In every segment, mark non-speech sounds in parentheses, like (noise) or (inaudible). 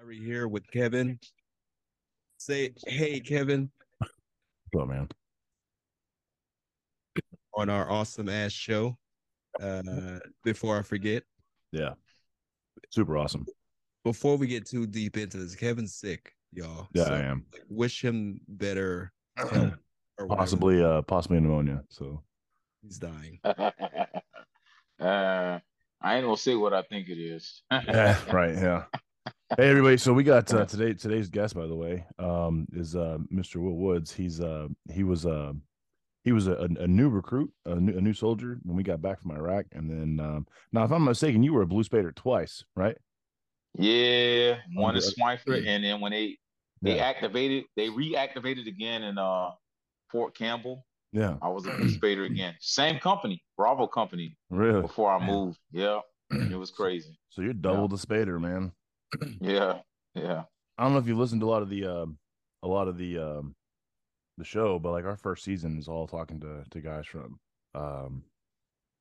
Tyree here with Kevin. Say hey, Kevin, What's up, man? on our awesome ass show. Uh, before I forget, Yeah. Super awesome. before we get too deep into this, Kevin's sick, y'all. Yeah, So, I am. Wish him better. (clears throat) health or. Possibly uh possibly pneumonia. So he's dying. (laughs) uh, I ain't gonna say what I think it is. (laughs) yeah, (laughs) right, yeah. Hey everybody, so we got uh, today today's guest by the way, um is uh Mr. Will Woods. He's uh he was uh he was a, a, new recruit, a new, a new soldier when we got back from Iraq and then um now if I'm mistaken, you were a blue spader twice, right? Yeah, one is Schweinfurt, and then when they they Yeah. activated, they reactivated again in uh Fort Campbell. Yeah, I was a blue spader again. Same company, Bravo Company. really. Before I moved, yeah, (clears throat) it was crazy. So you're double the spader, man. Yeah, yeah. I don't know if you listened to a lot of the um a lot of the um the show, but like our first season is all talking to to guys from um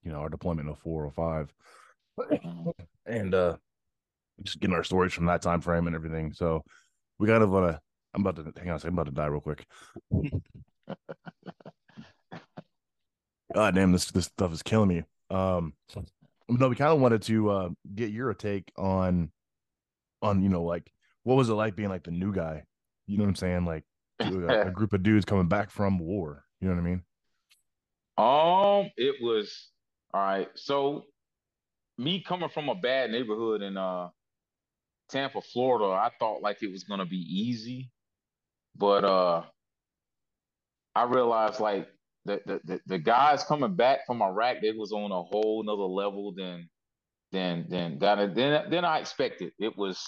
you know our deployment of four or five Mhm. (clears throat) and uh just getting our stories from that time frame and everything. So we kind of wanna I'm about to hang on a second, I'm about to die real quick. (laughs) God damn, this this stuff is killing me. Um no, we kind of wanted to uh get your take on on you know like what was it like being like the new guy? You know what i'm saying? Like (laughs) a, a group of dudes coming back from war. You know what i mean? Um, it was all right. So me coming from a bad neighborhood in uh Tampa, Florida, I thought like it was gonna be easy, but uh I realized like the the the, the guys coming back from Iraq, they was on a whole nother level than than than than than, than I expected. It was,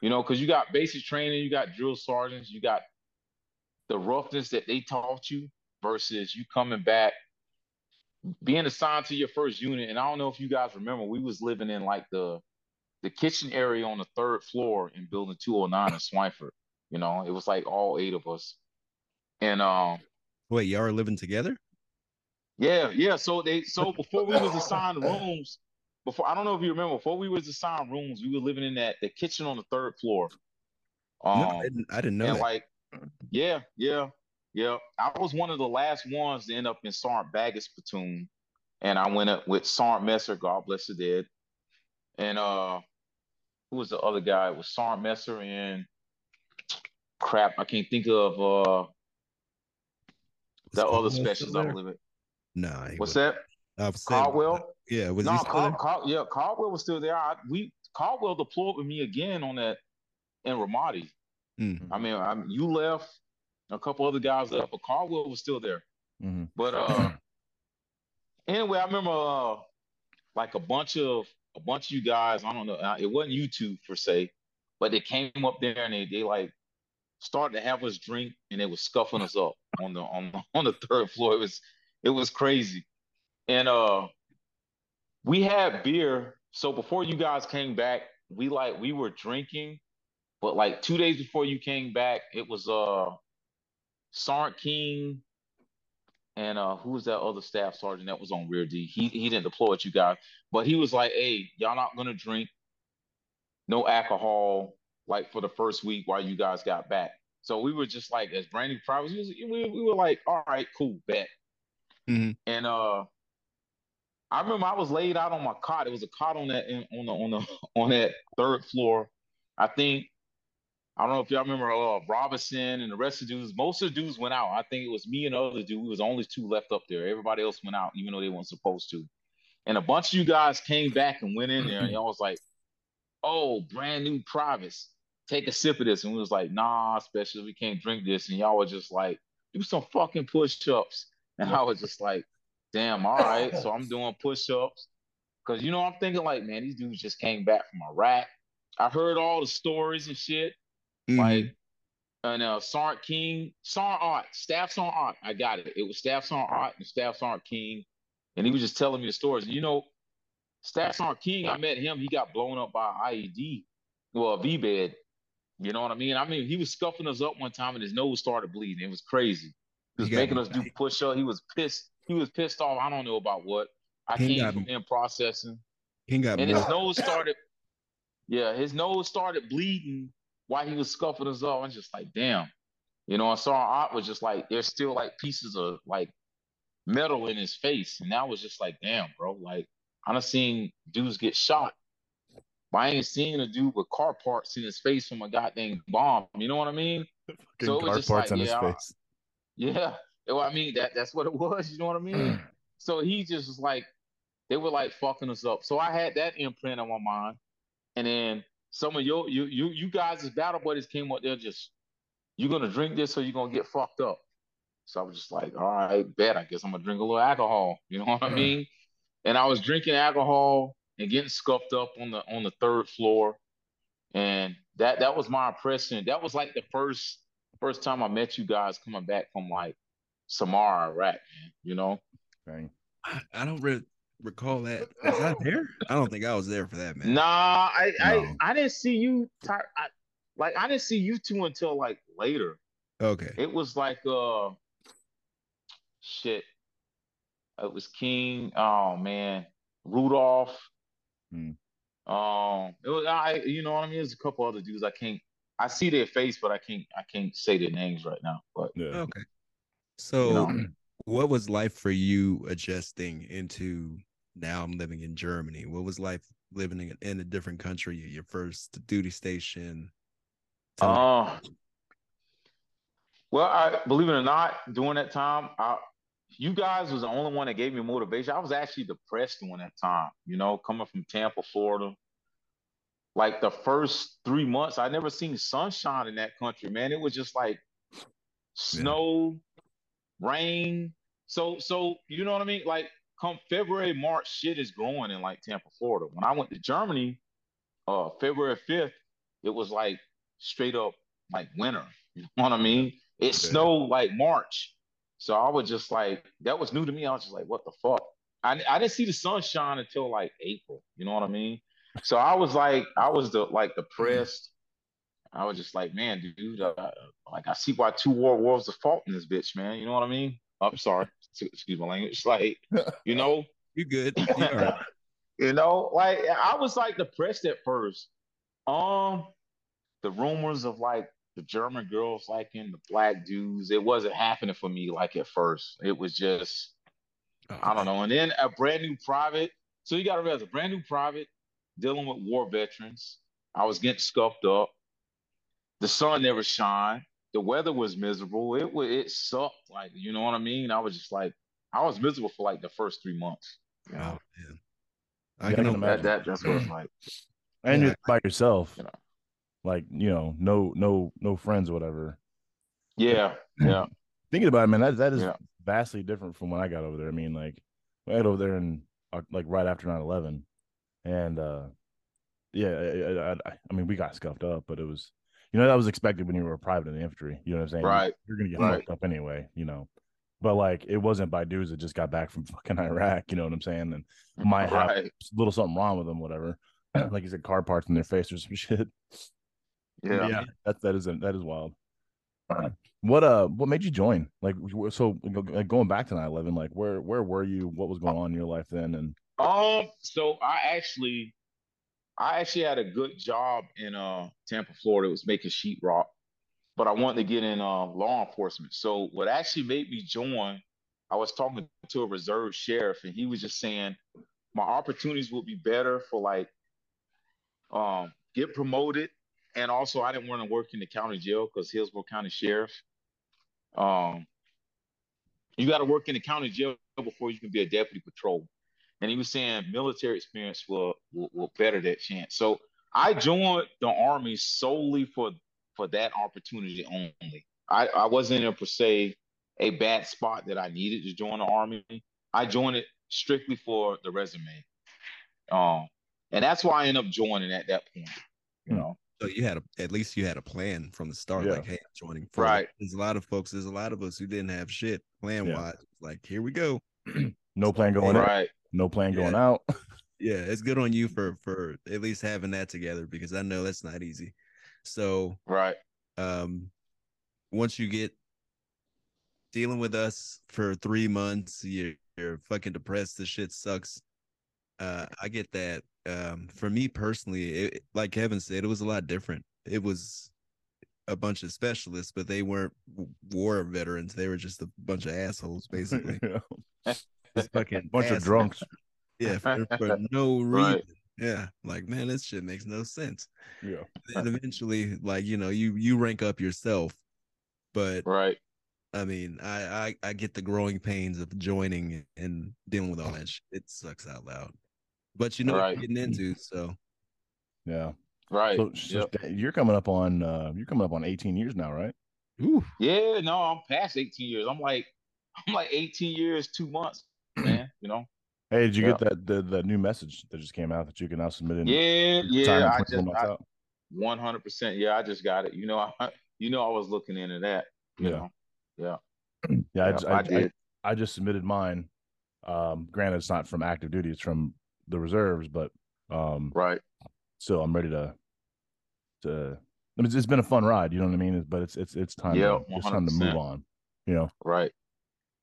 you know, because you got basic training, you got drill sergeants, you got the roughness that they taught you versus you coming back being assigned to your first unit, and I don't know if you guys remember, we was living in like the the kitchen area on the third floor in building 209 in Schweinfurt. You know, it was like all eight of us. And um Wait, y'all are living together? yeah, yeah. So they so before we was assigned rooms, before I don't know if you remember, before we was assigned rooms, we were living in that the kitchen on the third floor. Um no, I didn't, I didn't know and that. like, yeah, yeah, yeah. I was one of the last ones to end up in Sergeant Baggett's platoon, and I went up with Sergeant Messer, God bless the dead, and uh, who was the other guy? It was Sergeant Messer and crap, I can't think of uh the Was other specials I there? was living. Nah, What's wasn't. that? I was Caldwell? Yeah, was No, he still Cal, there? Cal, yeah, Caldwell was still there. I, we Caldwell deployed with me again on that in Ramadi. Mm. I mean, I, you left, a couple other guys left, but Caldwell was still there. mm-hmm. But uh, (clears throat) anyway, I remember uh, like a bunch of a bunch of you guys. I don't know. uh, It wasn't you two per se, but they came up there and they they like started to have us drink and they was scuffing us up on the on (laughs) on the third floor. It was it was crazy, and uh, we had beer. So before you guys came back, we like we were drinking, but like two days before you came back, it was uh, Sergeant King and uh who was that other staff sergeant that was on Rear D? He he didn't deploy with you guys, but he was like, "Hey, y'all not gonna drink no alcohol like for the first week while you guys got back." So we were just like, as brand new privates, we, was- we we were like, "All right, cool, bet." Mhm. And uh, I remember I was laid out on my cot. It was a cot on that on the on the (laughs) on that third floor. I think I don't know if y'all remember uh, Robinson and the rest of the dudes. Most of the dudes went out. I think it was me and the other dude. We was only two left up there. Everybody else went out, even though they weren't supposed to. And a bunch of you guys came back and went in there, and y'all was like, "Oh, brand new privates, take a sip of this." And we was like, "Nah, especially we can't drink this." And y'all were just like, "Do some fucking push-ups." And I was just like, "Damn, all right." So I'm doing push-ups because you know I'm thinking like, man, these dudes just came back from Iraq. I heard all the stories and shit. Mhm. Like, and uh, Sergeant King, Sergeant Art, Staff Sergeant Art. I got it. It was Staff Sergeant Art and Staff Sergeant King, and he was just telling me the stories. You know, Staff Sergeant King, I met him. He got blown up by IED, well, a VBIED. You know what I mean? I mean, he was scuffing us up one time, and his nose started bleeding. It was crazy. He was making us do push up. He was pissed. He was pissed off. I don't know about what. I He came from in processing He got and more. his nose started yeah his nose started bleeding while he was scuffing us up, I'm just like, damn. You know, I saw art was just like there's still like pieces of like metal in his face. And that was just like, damn, bro. Like I done seen dudes get shot. But I ain't seen a dude with car parts in his face from a goddamn bomb. You know what I mean? (laughs) so it was just parts like, yeah, his face. I mean that that's what it (laughs) was, you know what I mean? Mm. so he just was like, they were like fucking us up. So I had that imprint on my mind. And then some of your you you you guys as battle buddies came up there just you're gonna drink this or you're gonna get fucked up. So I was just like, all right, bet. I guess I'm gonna drink a little alcohol. You know what I mm. mean? And I was drinking alcohol and getting scuffed up on the on the third floor. And that that was my impression. That was like the first first time I met you guys coming back from like Samarra, Iraq, man. You know? Right. I don't really recall that. (laughs) Was I there? I don't think I was there for that, man. Nah, I no. I, I didn't see you. I, like I didn't see you two until like later. Okay. It was like uh shit. It was King. Oh man, Rudolph. Hmm. Um, it was I. You know what I mean? There's a couple other dudes. I can't. I see their face, but I can't. I can't say their names right now. But yeah. okay. So, you know. (clears throat) what was life for you adjusting into now? I'm living in Germany. What was life living in, in a different country? Your first duty station. Uh, well, I believe it or not, during that time, I you guys was the only one that gave me motivation. I was actually depressed during that time, you know, coming from Tampa, Florida. Like the first three months, I never seen sunshine in that country, man. It was just like snow, yeah. Rain. So, so you know what I mean? Like come February, March, shit is growing in like Tampa, Florida. When I went to Germany, uh, February 5th, it was like straight up like winter. (laughs) You know what I mean? It okay. snowed like March. So I was just like, that was new to me. I was just like, what the fuck? I, I didn't see the sunshine until like April. You know what I mean? So I was like, I was the like depressed. I was just like, man, dude, uh, like I see why two war wars the fault in this bitch, man. You know what I mean? I'm sorry, excuse my language. (laughs) Like, you know, (laughs) you good? (laughs) you know, like I was like depressed at first. Um, the rumors of like the German girls liking the black dudes. It wasn't happening for me like at first. It was just, oh, I don't know. And then a brand new private. So you got to realize a brand new private dealing with war veterans. I was getting scuffed up. The sun never shined. The weather was miserable. It was it sucked. Like you know what I mean. I was just like I was miserable for like the first three months. You know? Oh man, I yeah, can imagine that, that. That's what it's like. (clears throat) And yeah. you're by yourself. You know like you know no no no friends or whatever yeah (clears throat) yeah thinking about it man that, that is yeah. vastly different from when i got over there i mean like i got over there in uh, like right after 9-11 and uh yeah I, I, I, mean we got scuffed up but it was you know that was expected when you were a private in the infantry you know what i'm saying right you're gonna get right. fucked up anyway you know but like it wasn't by dudes that just got back from (laughs) fucking iraq you know what i'm saying and might have right. a little something wrong with them whatever (clears throat) like you said car parts in their face or some (laughs) shit yeah, yeah, that that is that is wild. What uh, what made you join? Like, so like going back to 9-11, like where where were you? What was going on in your life then? And um, so I actually, I actually had a good job in uh Tampa, Florida. It was making sheetrock, but I wanted to get in uh law enforcement. So what actually made me join, I was talking to a reserve sheriff, and he was just saying my opportunities would be better for like um get promoted and also I didn't want to work in the county jail because Hillsborough County Sheriff. Um, you got to work in the county jail before you can be a deputy patrol. And he was saying military experience will, will, will better that chance. So I joined the army solely for for that opportunity only. I, I wasn't in per se a bad spot that I needed to join the army. I joined it strictly for the resume. Um, and that's why I ended up joining at that point. You hmm. know, so you had a, at least you had a plan from the start. Yeah. Like, hey, I'm joining. Right. There's a lot of folks. There's a lot of us who didn't have shit plan yeah. wise. Like, here we go. (clears throat) no plan going right. In, no plan going out. (laughs) yeah, it's good on you for for at least having that together because I know that's not easy. So right. Um, once you get dealing with us for three months, you're, you're fucking depressed. The shit sucks. Uh, I get that um, for me personally, it, like Kevin said, it was a lot different. It was a bunch of specialists, but they weren't war veterans. They were just a bunch of assholes, basically. (laughs) yeah. Just fucking bunch of drunks. Yeah, (laughs) for, for no reason. Right. Yeah, like man, this shit makes no sense. Yeah. And eventually, like you know, you you rank up yourself, but Right. I mean, I, I I get the growing pains of joining and dealing with all that shit. It sucks out loud, but you know what Right. you're getting into, so Yeah. Right. So, so Yep. You're coming up on uh you're coming up on 18 years now, right? Ooh, Yeah, no, I'm past 18 years. I'm like, I'm like 18 years, two months, man. (clears throat) You know? Hey, did you Yeah. get that the, the new message that just came out that you can now submit in Yeah, yeah. I just, months I, out? 100%. Yeah, I just got it. You know, I, you know, I was looking into that. You Yeah. know? Yeah. (clears throat) Yeah, I, yeah, just, I I, did. I, I just submitted mine. Um, granted, it's not from active duty; it's from the reserves, but um, right. so I'm ready to. To, I mean, it's, it's been a fun ride, you know what I mean? But it's it's it's time. Yeah, to, it's time to move on. You know, Right.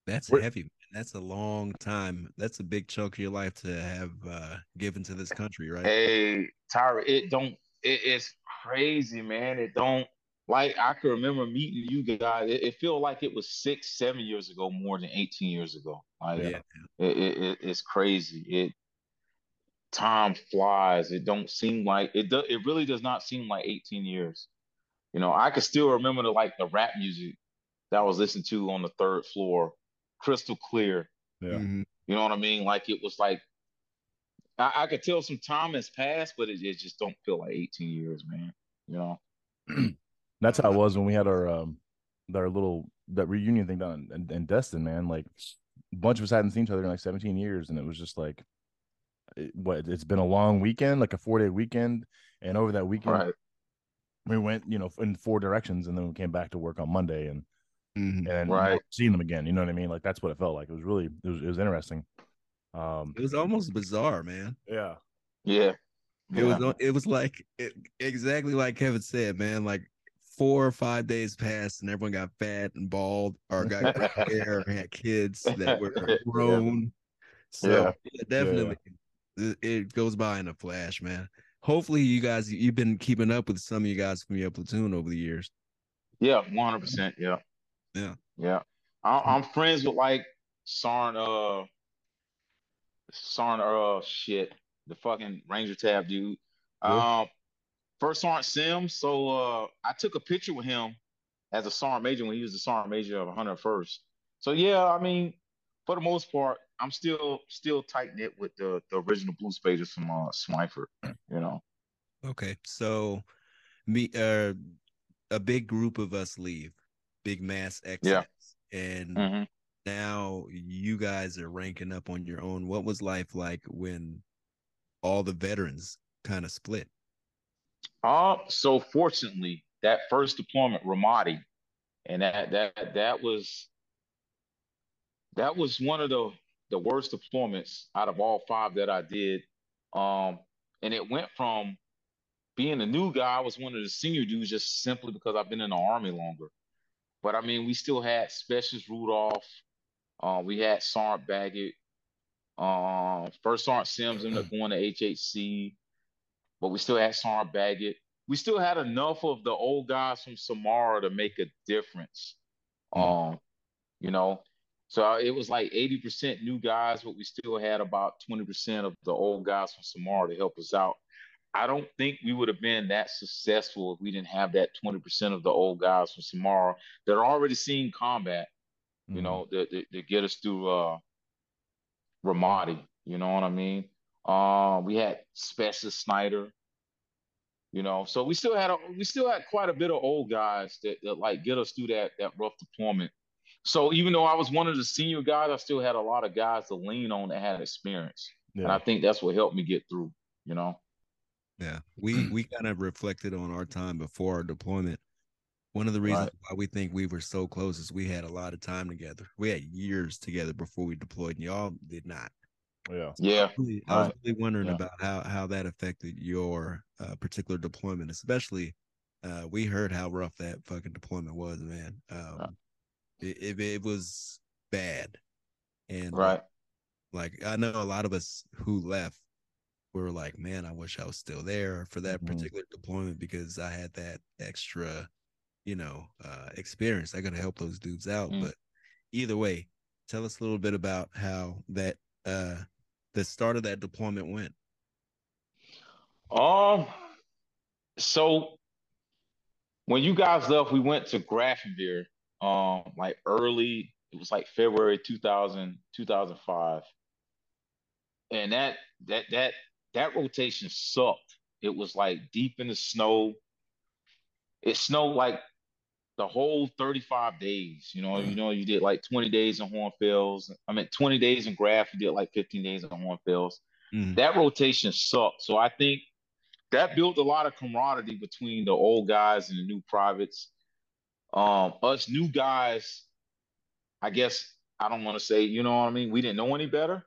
that's Where- heavy. That's a long time. That's a big chunk of your life to have uh given to this country, right? Hey, Tyree, it don't, it, it's crazy, man. It don't, like, I can remember meeting you guys. It, it feel like it was six, seven years ago, more than 18 years ago. Like, yeah. It, it, it it's crazy. It time flies. It don't seem like it. Do, it really does not seem like 18 years. You know, I can still remember the like the rap music that I was listening to on the third floor, crystal clear. yeah. Mhm. You know what I mean? Like it was like I, I could tell some time has passed, but it, it just don't feel like 18 years, man. You know? (clears throat) That's how it was when we had our um our little that reunion thing down in, in, in Destin, man. Like a bunch of us hadn't seen each other in like 17 years, and it was just like it, what it's been a long weekend, like a four day weekend, and over that weekend Right. we went, you know, in four directions, and then we came back to work on Monday, and Mhm. and Right. seeing them again. You know what I mean? Like that's what it felt like. It was really it was it was interesting. Um, It was almost bizarre, man. yeah, Yeah. It Yeah. was it was like it, exactly like Kevin said, man. Like four or five days passed, and everyone got fat and bald, or got gray (laughs) hair, or had kids that were (laughs) Yeah. grown. So Yeah. yeah, definitely, it, it goes by in a flash, man. Hopefully, you guys you've been keeping up with some of you guys from your platoon over the years. Yeah, one hundred percent. Yeah, Yeah. yeah. I, I'm friends with like Sarn, uh, Sarn, uh, shit, the fucking Ranger Tab dude. Yeah. Um, first Sergeant Sims. So uh, I took a picture with him as a Sergeant Major when he was the Sergeant Major of 101st. So yeah, I mean, for the most part, I'm still still tight knit with the the original Blue Spaders from uh Schweinfurt. You know. Okay, so me, uh, a big group of us leave, big mass exodus, and Mhm. now you guys are ranking up on your own. What was life like when all the veterans kind of split? Uh, so fortunately, that first deployment, Ramadi, and that that that was that was one of the the worst deployments out of all five that I did. Um, and it went from being a new guy, I was one of the senior dudes just simply because I've been in the army longer. But I mean, we still had Specialist Rudolph. Uh, we had Sergeant Baggett. Uh, first Sergeant Sims ended up (clears throat) going to HHC but we still had Sergeant Baggett. We still had enough of the old guys from Samarra to make a difference. Um, you know, so it was like 80% new guys, but we still had about 20% of the old guys from Samarra to help us out. I don't think we would have been that successful if we didn't have that 20% of the old guys from Samarra that are already seeing combat, you Mhm. know, to, to, to get us through uh Ramadi, you know what I mean? Um, we had Special Snyder, you know, so we still had a we still had quite a bit of old guys that, that like get us through that that rough deployment. So even though I was one of the senior guys, I still had a lot of guys to lean on that had experience, and I think that's what helped me get through. You know, Yeah, we (clears throat) we kind of reflected on our time before our deployment. One of the reasons Right. why we think we were so close is we had a lot of time together. We had years together before we deployed, and y'all did not. yeah. yeah, Really- I was Right. really wondering Yeah. about how how that affected your uh, particular deployment, especially. Uh, we heard how rough that fucking deployment was, man. Um, it, it it was bad, and right, like I know a lot of us who left were like, man, I wish I was still there for that Mhm. particular deployment because I had that extra, you know, uh, experience. I got to help those dudes out. Mm. But either way, tell us a little bit about how that uh, the start of that deployment went. Um, so when you guys left, we went to Grafenwoehr, um, like early, it was like February 2000, 2005. And that, that, that, that rotation sucked. It was like deep in the snow. It snowed like the whole 35 days. You know, mm. you know, you did like 20 days in Hohenfels. I mean, 20 days in Graf, you did like 15 days in Hohenfels. Mm. That rotation sucked. So I think that built a lot of camaraderie between the old guys and the new privates. Um, us new guys, I guess I don't want to say, you know what I mean? We didn't know any better,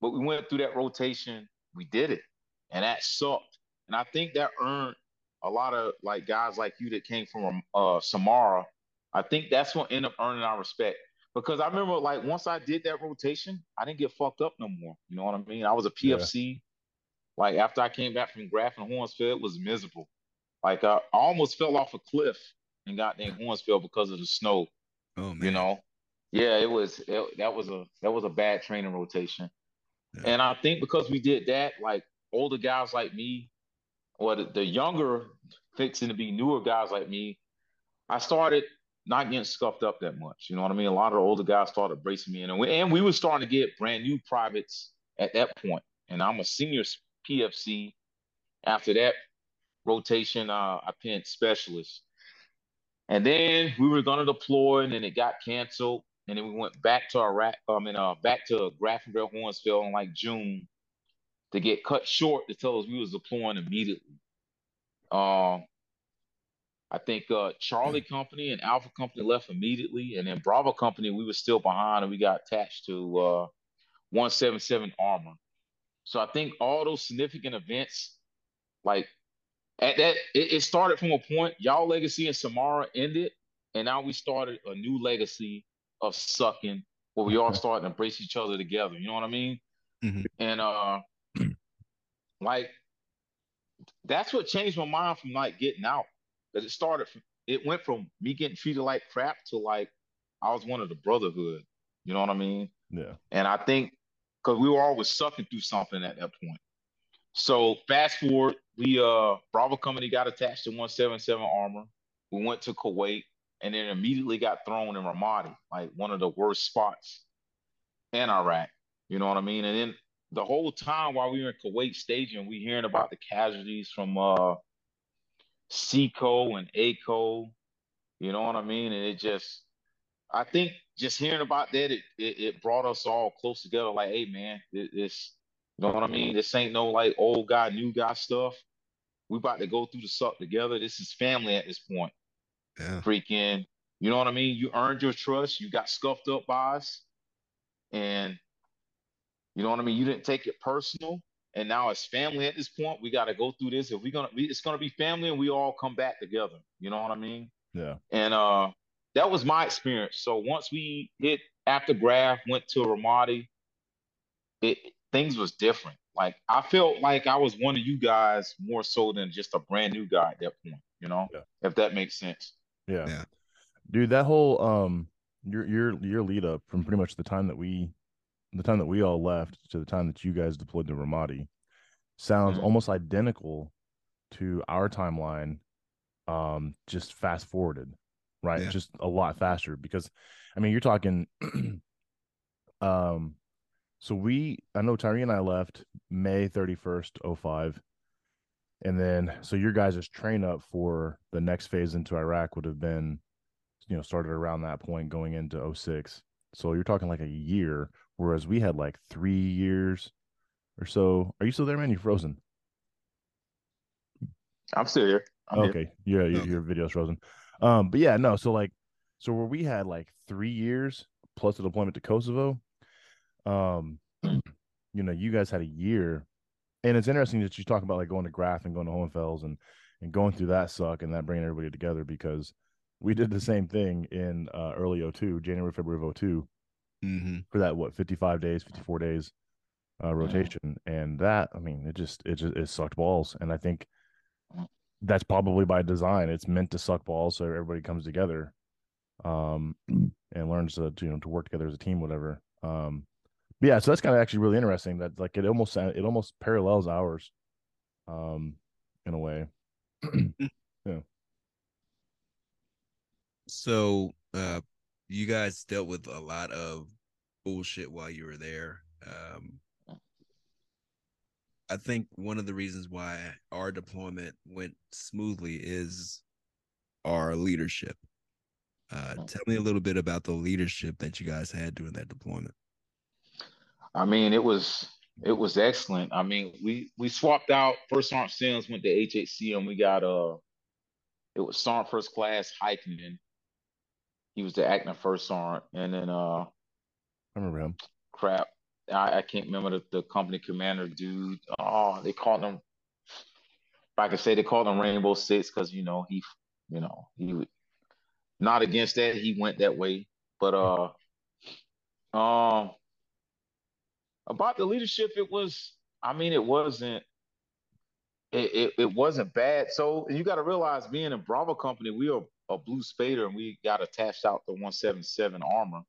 but we went through that rotation. We did it, and that sucked. And I think that earned a lot of like guys like you that came from uh, Samarra. I think that's what ended up earning our respect because I remember like once I did that rotation, I didn't get fucked up no more. You know what I mean? I was a PFC. Yeah. Like after I came back from Graf and Hohenfels, it was miserable. Like I, almost fell off a cliff and got named Hohenfels because of the snow. Oh man. You know? Yeah, it was it, that was a that was a bad training rotation. And I think because we did that, like older guys like me, or the, the younger fixing to be newer guys like me, I started not getting scuffed up that much. You know what I mean? A lot of the older guys started bracing me in, and we, and we were starting to get brand new privates at that point. And I'm a senior PFC. After that rotation, uh, I pinned specialist. And then we were going to deploy, and then it got canceled. And then we went back to Iraq, I mean, uh, back to Grafenwoehr Hohenfels in like June to get cut short to tell us we was deploying immediately. Um, I think uh, Charlie Company and Alpha Company left immediately, and then Bravo Company we were still behind, and we got attached to uh, 177 Armor. So I think all those significant events, like at that, it, it started from a point. Y'all legacy in Samarra ended, and now we started a new legacy of sucking, where we all started to embrace each other together. You know what I mean? Mm-hmm. And uh, (clears throat) like that's what changed my mind from like getting out. That it started from it went from me getting treated like crap to like I was one of the brotherhood. You know what I mean? Yeah. And I think because we were always sucking through something at that point. So fast forward, we uh Bravo Company got attached to 177 Armor. We went to Kuwait and then immediately got thrown in Ramadi, like one of the worst spots in Iraq. You know what I mean? And then the whole time while we were in Kuwait staging, we hearing about the casualties from uh and ACO. You know what I mean? And it just I think just hearing about that, it, it, it brought us all close together. Like, hey man, it, this you know what I mean? This ain't no like old guy, new guy stuff. We about to go through the suck together. This is family at this point. Yeah. Freaking, you know what I mean? You earned your trust. You got scuffed up by us, and you know what I mean? You didn't take it personal. And now as family at this point, we got to go through this. If we're gonna, we, it's gonna be family, and we all come back together. You know what I mean? Yeah. And uh, that was my experience. So once we hit after Graf, went to Ramadi, it things was different. Like I felt like I was one of you guys more so than just a brand new guy at that point. You know, yeah. if that makes sense. Yeah. yeah. Dude, that whole um your your your lead up from pretty much the time that we the time that we all left to the time that you guys deployed to Ramadi sounds mm-hmm. almost identical to our timeline um just fast forwarded right yeah. just a lot faster because i mean you're talking (clears throat) um so we i know tyree and i left may 31st 05 and then so your guys' train up for the next phase into iraq would have been you know started around that point going into 06 so you're talking like a year whereas we had like three years or so. Are you still there, man? You frozen? I'm still here. I'm okay, here. yeah, your, your video's frozen. Um, but yeah, no. So like, so where we had like three years plus the deployment to Kosovo, um, (clears throat) you know, you guys had a year, and it's interesting that you talk about like going to Graf and going to Hohenfels and and going through that suck and that bringing everybody together because we did the same thing in uh, early 02, January, February of 2 mm-hmm. for that what 55 days 54 days uh, rotation and that i mean it just it just it sucked balls and i think that's probably by design. It's meant to suck balls so everybody comes together, um, and learns to, to you know to work together as a team, whatever. Um, yeah, so that's kind of actually really interesting. That like it almost it almost parallels ours, um, in a way. (clears throat) yeah. So, uh, you guys dealt with a lot of bullshit while you were there. Um, I think one of the reasons why our deployment went smoothly is our leadership. Uh, tell me a little bit about the leadership that you guys had during that deployment. I mean, it was it was excellent. I mean, we we swapped out First Sergeant Sims went to HHC and we got uh it was Sergeant First Class Hiking. He was the acting first sergeant, and then uh I remember him. Crap, I, I can't remember the, the company commander dude. Oh, they called him. If I could say they called him Rainbow Six because you know he, you know he, not against that. He went that way, but uh, um, about the leadership, it was. I mean, it wasn't. It, it, it wasn't bad. So you got to realize, being in Bravo Company, we are a blue spader, and we got attached out to 177 armor.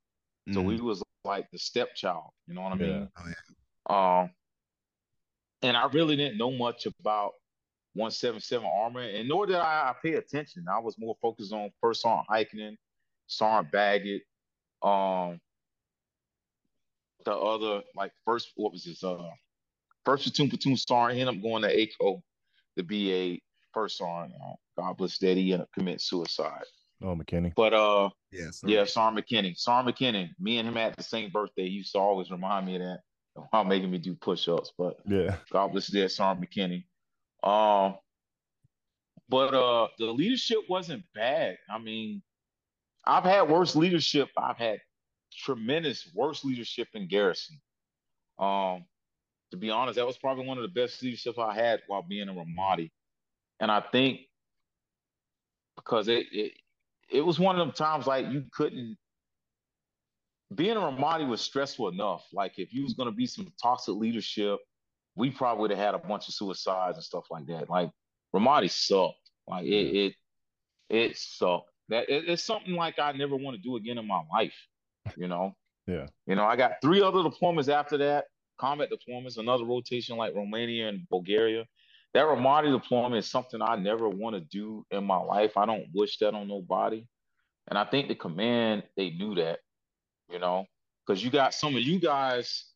So mm. we was like the stepchild. You know what I mean? Yeah. Oh, yeah. Um, and I really didn't know much about 177 armor, and nor did I, I pay attention. I was more focused on first Sergeant Heikkinen, Sergeant Baggett, um, the other like first what was his Uh, first platoon platoon sergeant ended up going to ACO to be a first sergeant. Uh, God bless that he ended up committing suicide. Oh, McKinney. But uh, yeah, yeah, Sergeant McKinney. Sergeant McKinney. Me and him had the same birthday. He used to always remind me of that while making me do push-ups. But yeah, God bless that Sergeant McKinney. Um, but uh, the leadership wasn't bad. I mean, I've had worse leadership. I've had tremendous worst leadership in Garrison. Um, to be honest, that was probably one of the best leadership I had while being in Ramadi. And I think because it, it it was one of them times like you couldn't being a Ramadi was stressful enough. Like if you was gonna be some toxic leadership, we probably would have had a bunch of suicides and stuff like that. Like Ramadi sucked. Like it it it sucked. That it, it's something like I never want to do again in my life. You know. yeah. You know, I got three other deployments after that, combat deployments, another rotation like Romania and Bulgaria that Ramadi deployment is something I never want to do in my life. I don't wish that on nobody. And I think the command, they knew that, you know, because you got some of you guys,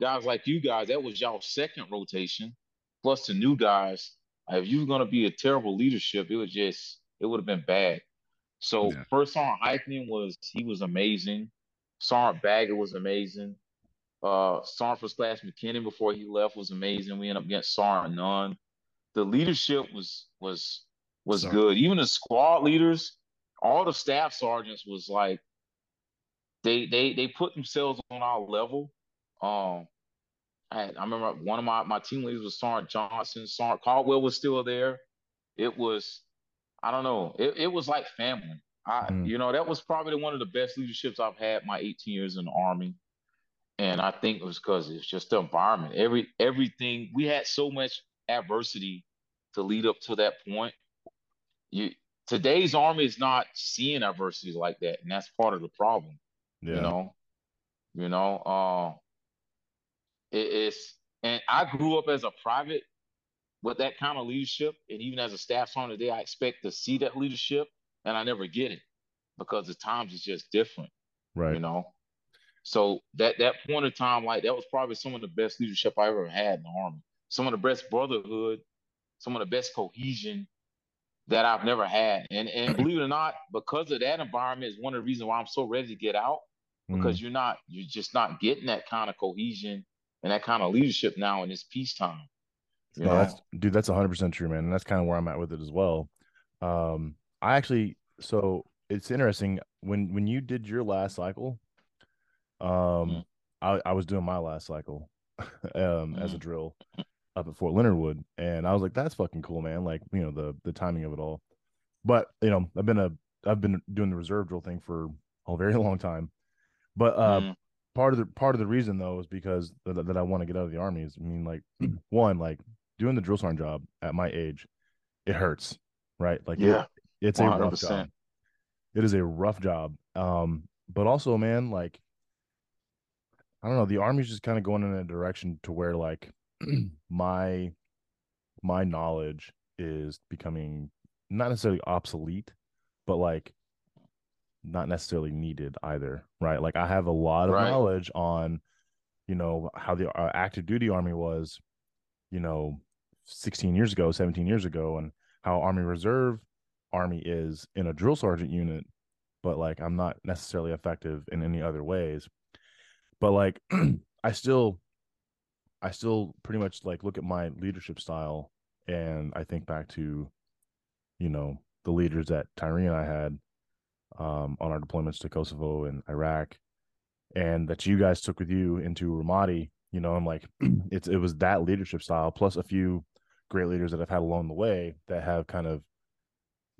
guys like you guys, that was y'all second rotation, plus the new guys. If you were going to be a terrible leadership, it was just, it would have been bad. So yeah. first on Eichmann was, he was amazing. Sergeant Baggett was amazing. Uh, Sergeant First Class McKinnon before he left was amazing. We ended up getting Sergeant Nunn the leadership was was was Sorry. good. Even the squad leaders, all the staff sergeants was like they they they put themselves on our level. Um, I, I remember one of my my team leaders was Sergeant Johnson. Sergeant Caldwell was still there. It was, I don't know, it, it was like family. I, mm. you know, that was probably one of the best leaderships I've had my 18 years in the army. And I think it was because it's just the environment. Every everything we had so much adversity to lead up to that point. You today's army is not seeing adversity like that, and that's part of the problem. Yeah. You know, you know, uh, it, it's and I grew up as a private with that kind of leadership, and even as a staff sergeant today, I expect to see that leadership, and I never get it because the times is just different. Right. You know. So that that point of time, like that was probably some of the best leadership I ever had in the army some of the best brotherhood, some of the best cohesion that I've never had. And and (clears throat) believe it or not, because of that environment is one of the reasons why I'm so ready to get out. Because mm. you're not, you're just not getting that kind of cohesion and that kind of leadership now in this peacetime. No, that's, dude, that's 100 percent true, man. And that's kind of where I'm at with it as well. Um, I actually, so it's interesting when when you did your last cycle. Um, mm. I, I was doing my last cycle (laughs) um mm. as a mm. drill up at Fort Leonard Wood, and I was like, "That's fucking cool, man!" Like you know the the timing of it all. But you know, I've been a I've been doing the reserve drill thing for a very (laughs) long time. But uh, mm. part of the part of the reason though is because that, that I want to get out of the army is I mean like (clears throat) one like doing the drill sergeant job at my age it hurts, right? Like Yeah, it, it's a rough job. It is a rough job. Um, but also, man, like I don't know, the army's just kind of going in a direction to where like (clears throat) my my knowledge is becoming not necessarily obsolete, but like not necessarily needed either, right? Like I have a lot of Right. knowledge on, you know, how the uh, active duty army was, you know, 16 years ago, 17 years ago, and how Army Reserve Army is in a drill sergeant unit, but like I'm not necessarily effective in any other ways. But like (clears throat) I still I still pretty much like look at my leadership style and I think back to, you know, the leaders that Tyree and I had um, on our deployments to Kosovo and Iraq, and that you guys took with you into Ramadi. You know, I'm like, (clears throat) it's it was that leadership style plus a few great leaders that I've had along the way that have kind of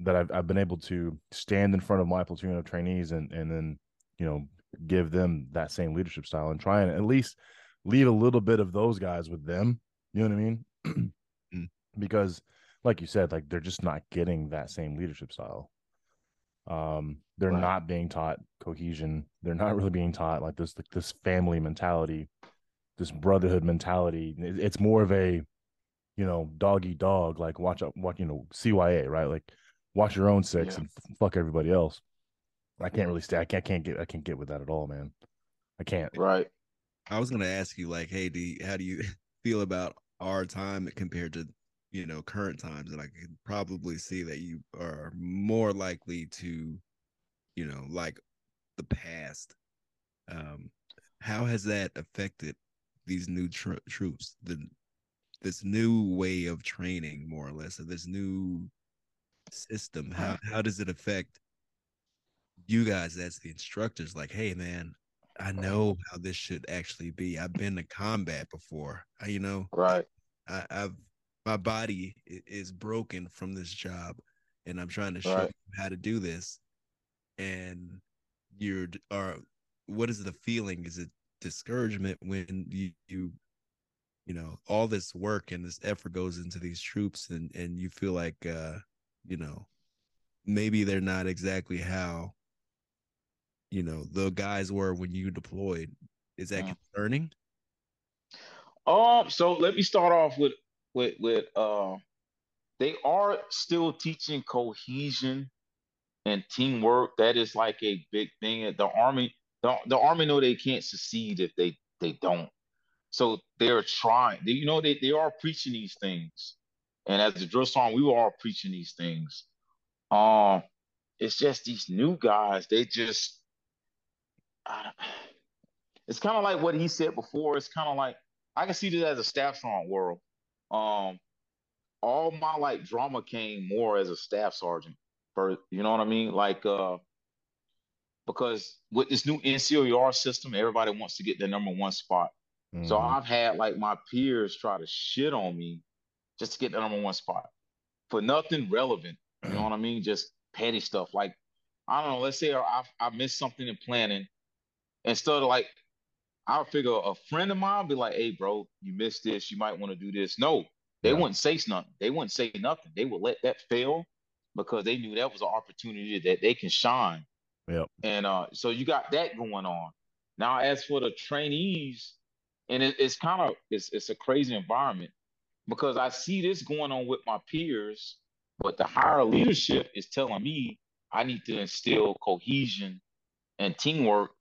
that I've I've been able to stand in front of my platoon of trainees and and then you know give them that same leadership style and try and at least leave a little bit of those guys with them. You know what I mean? Mm. (clears throat) Because, like you said, like they're just not getting that same leadership style. Um, they're Right. not being taught cohesion. They're not really being taught like this like this family mentality, this brotherhood mentality. It's more of a, you know, doggy dog. Like watch out, what you know, CYA, right? Like watch your own six Yeah. and fuck everybody else. I can't really stay. I can't, I can't get. I can't get with that at all, man. I can't. Right. I was gonna ask you, like, hey, do you, how do you (laughs) feel about our time compared to you know current times? And I could probably see that you are more likely to, you know, like the past. Um, how has that affected these new tro- troops? The this new way of training, more or less, or this new system. How how does it affect you guys as the instructors? Like, hey, man, I know how this should actually be. I've been to combat before. I, you know, Right. I, I've my body is broken from this job, and I'm trying to show Right. you how to do this. And you're are what is the feeling? Is it discouragement when you you you know all this work and this effort goes into these troops, and and you feel like uh you know maybe they're not exactly how you know the guys were when you deployed. Is that Mm. concerning? Um, so let me start off with with with uh they are still teaching cohesion and teamwork. That is like a big thing. The army, the, the army know they can't succeed if they they don't. So they're trying. They, you know, they, they are preaching these things. And as the drill song, we were all preaching these things. Um, it's just these new guys, they just I, it's kind of like what he said before. It's kind of like I can see this as a staff sergeant world. Um, all my like drama came more as a staff sergeant. For you know what I mean? Like uh, because with this new NCOER system, everybody wants to get the number one spot. So Mhm. I've had like my peers try to shit on me just to get the number one spot for nothing relevant. You know what I mean? Just petty stuff. Like I don't know. Let's say I I missed something in planning. Instead of like, I'll figure a friend of mine be like, "Hey, bro, you missed this. You might want to do this." No, they Yeah. wouldn't say nothing. They wouldn't say nothing. They would let that fail because they knew that was an opportunity that they can shine. Yep. And uh, so you got that going on. Now, as for the trainees, and it, it's kind of it's it's a crazy environment because I see this going on with my peers, but the higher leadership is telling me I need to instill cohesion and teamwork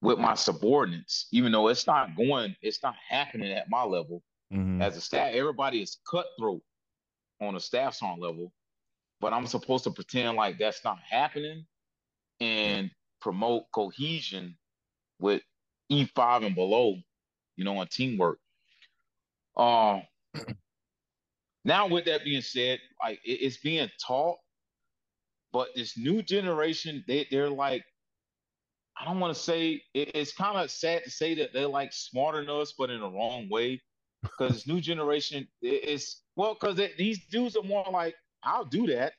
with my subordinates, even though it's not going, it's not happening at my level Mhm. as a staff. Everybody is cutthroat on a staff song level, but I'm supposed to pretend like that's not happening and promote cohesion with E5 and below, you know, on teamwork. Um, now with that being said, like it- it's being taught, but this new generation, they they're like, I don't want to say it, it's kind of sad to say that they're like smarter than us, but in the wrong way. Because this new generation it- it's well, because these dudes are more like, I'll do that,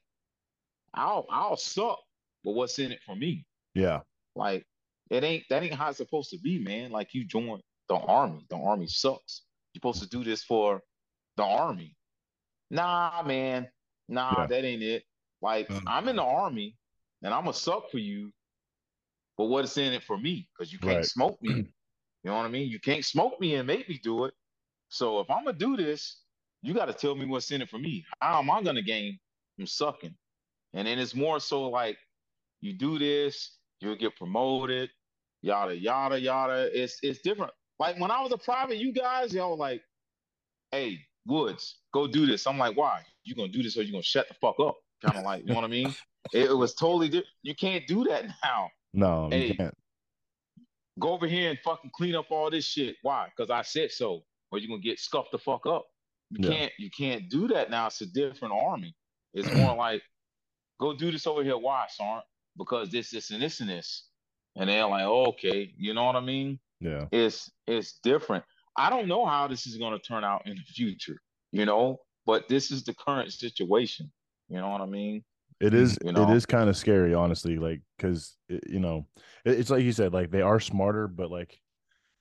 I'll I'll suck, but what's in it for me? Yeah. Like it ain't that ain't how it's supposed to be, man. Like you join the army. The army sucks. You're supposed to do this for the army. Nah, man. Nah, Yeah. that ain't it. Like Uh. I'm in the army and I'm gonna suck for you, but what's in it for me? Because you can't Right. smoke me. (clears throat) You know what I mean? You can't smoke me and make me do it. So if I'm gonna do this, you got to tell me what's in it for me. How am I gonna gain from sucking? And then it's more so like you do this, you'll get promoted, yada yada yada. It's it's different. Like when I was a private, you guys, y'all were like, hey, Woods, go do this. I'm like, why? You gonna do this or you gonna shut the fuck up? Kind of like, you know what I mean? (laughs) It, it was totally different. You can't do that now. No, Hey. you can't. Go over here and fucking clean up all this shit. Why? Because I said so. Or you're gonna get scuffed the fuck up. You Yeah. can't you can't do that now. It's a different army. It's (clears throat) more like, go do this over here. Why, Sergeant? Because this, this, and this, and this. And they're like, oh, okay, you know what I mean? Yeah. It's it's different. I don't know how this is gonna turn out in the future, you know, but this is the current situation. You know what I mean? It is. You know? is kind of scary, honestly. Like, because you know, it, it's like you said. Like they are smarter, but like,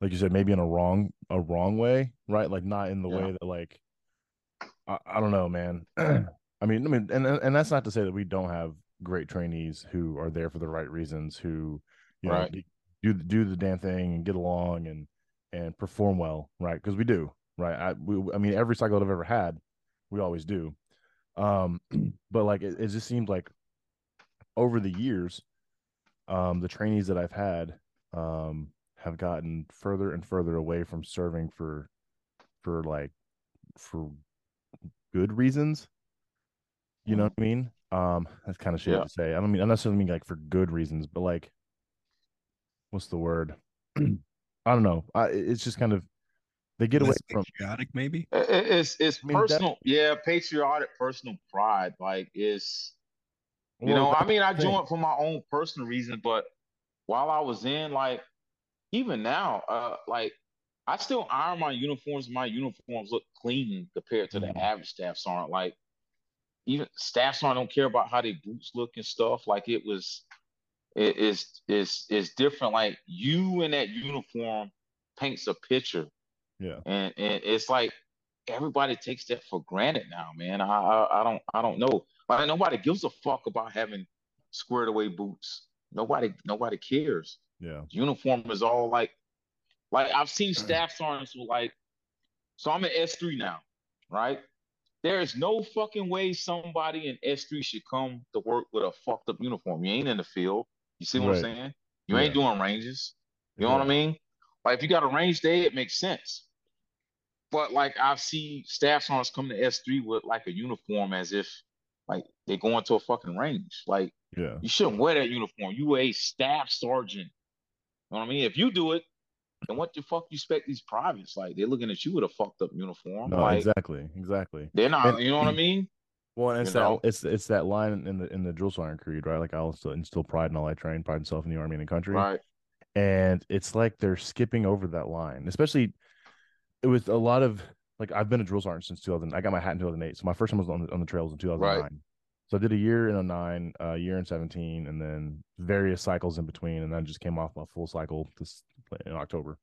like you said, maybe in a wrong, a wrong way, right? Like not in the Yeah. way that like, I, I don't know, man. (clears throat) I mean, I mean, and and that's not to say that we don't have great trainees who are there for the right reasons, who you know Right. Do the- do the damn thing and get along and and perform well, right? Because we do, right? I we, I mean, every cycle I've ever had, we always do. Um, (clears throat) but like it, it just seemed like over the years, um, the trainees that I've had um have gotten further and further away from serving for for like for good reasons. You know what I mean? Um, that's kind of shit Yeah. to say. I don't mean I necessarily mean like for good reasons, but like what's the word? (clears throat) I don't know. I, it's just kind of they get away from patriotic, maybe. It- it- it's it's I mean, that- personal, yeah, patriotic, personal pride. Like it's you Well, know, I mean, I joined for my own personal reason, but while I was in, like, even now, uh, like, I still iron my uniforms. My uniforms look clean compared to the average staff sergeant. Like, even staff sergeant don't care about how their boots look and stuff. Like, it was, it is, is, is different. Like, you in that uniform paints a picture, Yeah. and and it's like everybody takes that for granted now, man. I I, I don't I don't know. Like nobody gives a fuck about having squared away boots. Nobody nobody cares. yeah. Uniform is all like like I've seen (clears throat) staff sergeants who like so I'm in S3 now, right? There is no fucking way somebody in S3 should come to work with a fucked up uniform. You ain't in the field. You see what Right. I'm saying? You ain't doing ranges. You know what I mean? Like if you got a range day, it makes sense. But like I've seen staff sergeants come to S3 with like a uniform as if like they go into a fucking range. Like Yeah. you shouldn't wear that uniform. You a staff sergeant. You know what I mean? If you do it, then what the fuck you expect these privates? Like they're looking at you with a fucked up uniform. No, like exactly. Exactly. they're not. And- you know what I mean? Well, and it's that know? it's it's that line in the in the drill sergeant creed, right? Like I'll instill, instill pride in all I train, pride myself in the army and the country. Right. And it's like they're skipping over that line, especially it was a lot of like I've been a drill sergeant since 2000. I got my hat in 2008, so my first one was on the, on the trails in 2009. So I did a year in 09, a year in 17, and then various cycles in between, and then just came off my full cycle this in October.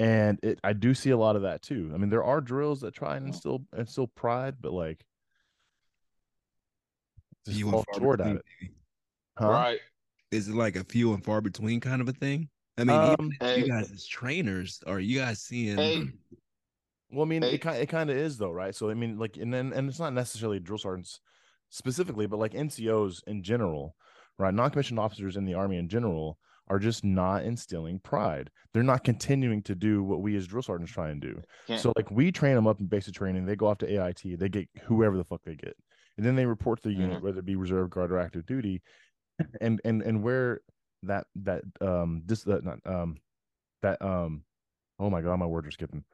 And it, I do see a lot of that too. I mean, there are drills that try and oh. instill instill pride, but like just Few and fall far short between, at it. Huh? Right. Is it like a few and far between kind of a thing? I mean, even Um, as you guys as trainers, are you guys seeing? Hey. Well, I mean, Hey. it kind it kind of is though, right? So I mean, like, and then and it's not necessarily drill sergeants specifically, but like NCOs in general, right? Non-commissioned officers in the army in general are just not instilling pride. They're not continuing to do what we as drill sergeants try and do. Can't- So like we train them up in basic training, they go off to AIT, they get whoever the fuck they get, and then they report to the unit, Mhm. whether it be reserve guard or active duty, and and and where that that um this that not um that um oh my god my words are skipping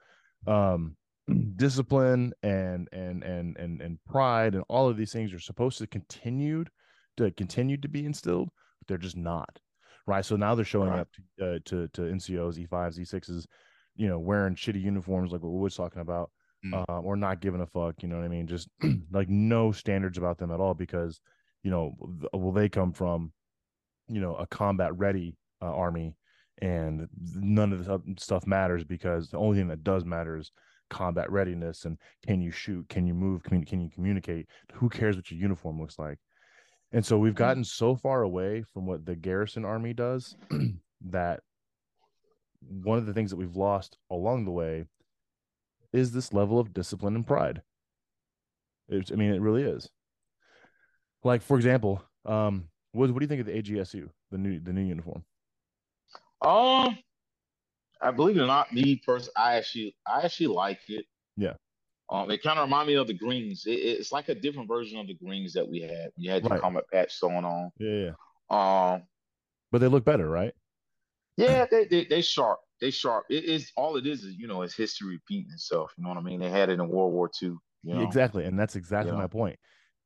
um (clears throat) discipline and and and and and pride and all of these things are supposed to continued to continue to be instilled but they're just not right so now they're showing Right. up to, uh, to to ncos e5s e6s you know wearing shitty uniforms like what wood's talking about Mm. um, or not giving a fuck you know what i mean just (clears throat) like no standards about them at all because you know th- well they come from you know a combat ready uh, army and none of this other stuff matters because the only thing that does matter is combat readiness and can you shoot, can you move, can, can you communicate? Who cares what your uniform looks like? And so we've gotten so far away from what the garrison army does (clears throat) that one of the things that we've lost along the way is this level of discipline and pride. It's, I mean, it really is. Like, for example, um, what, what do you think of the AGSU, the new the new uniform? Um, I believe it or not, me personally, I actually I actually like it. Yeah. Um, it kind of remind me of the greens. It, it's like a different version of the greens that we had. You had your right. combat patch going on. Yeah, yeah. Um, but they look better, right? Yeah, they they they sharp. They sharp. It is all it is is you know it's history repeating itself. You know what I mean? They had it in World War II. You know? Exactly, and that's exactly yeah. my point.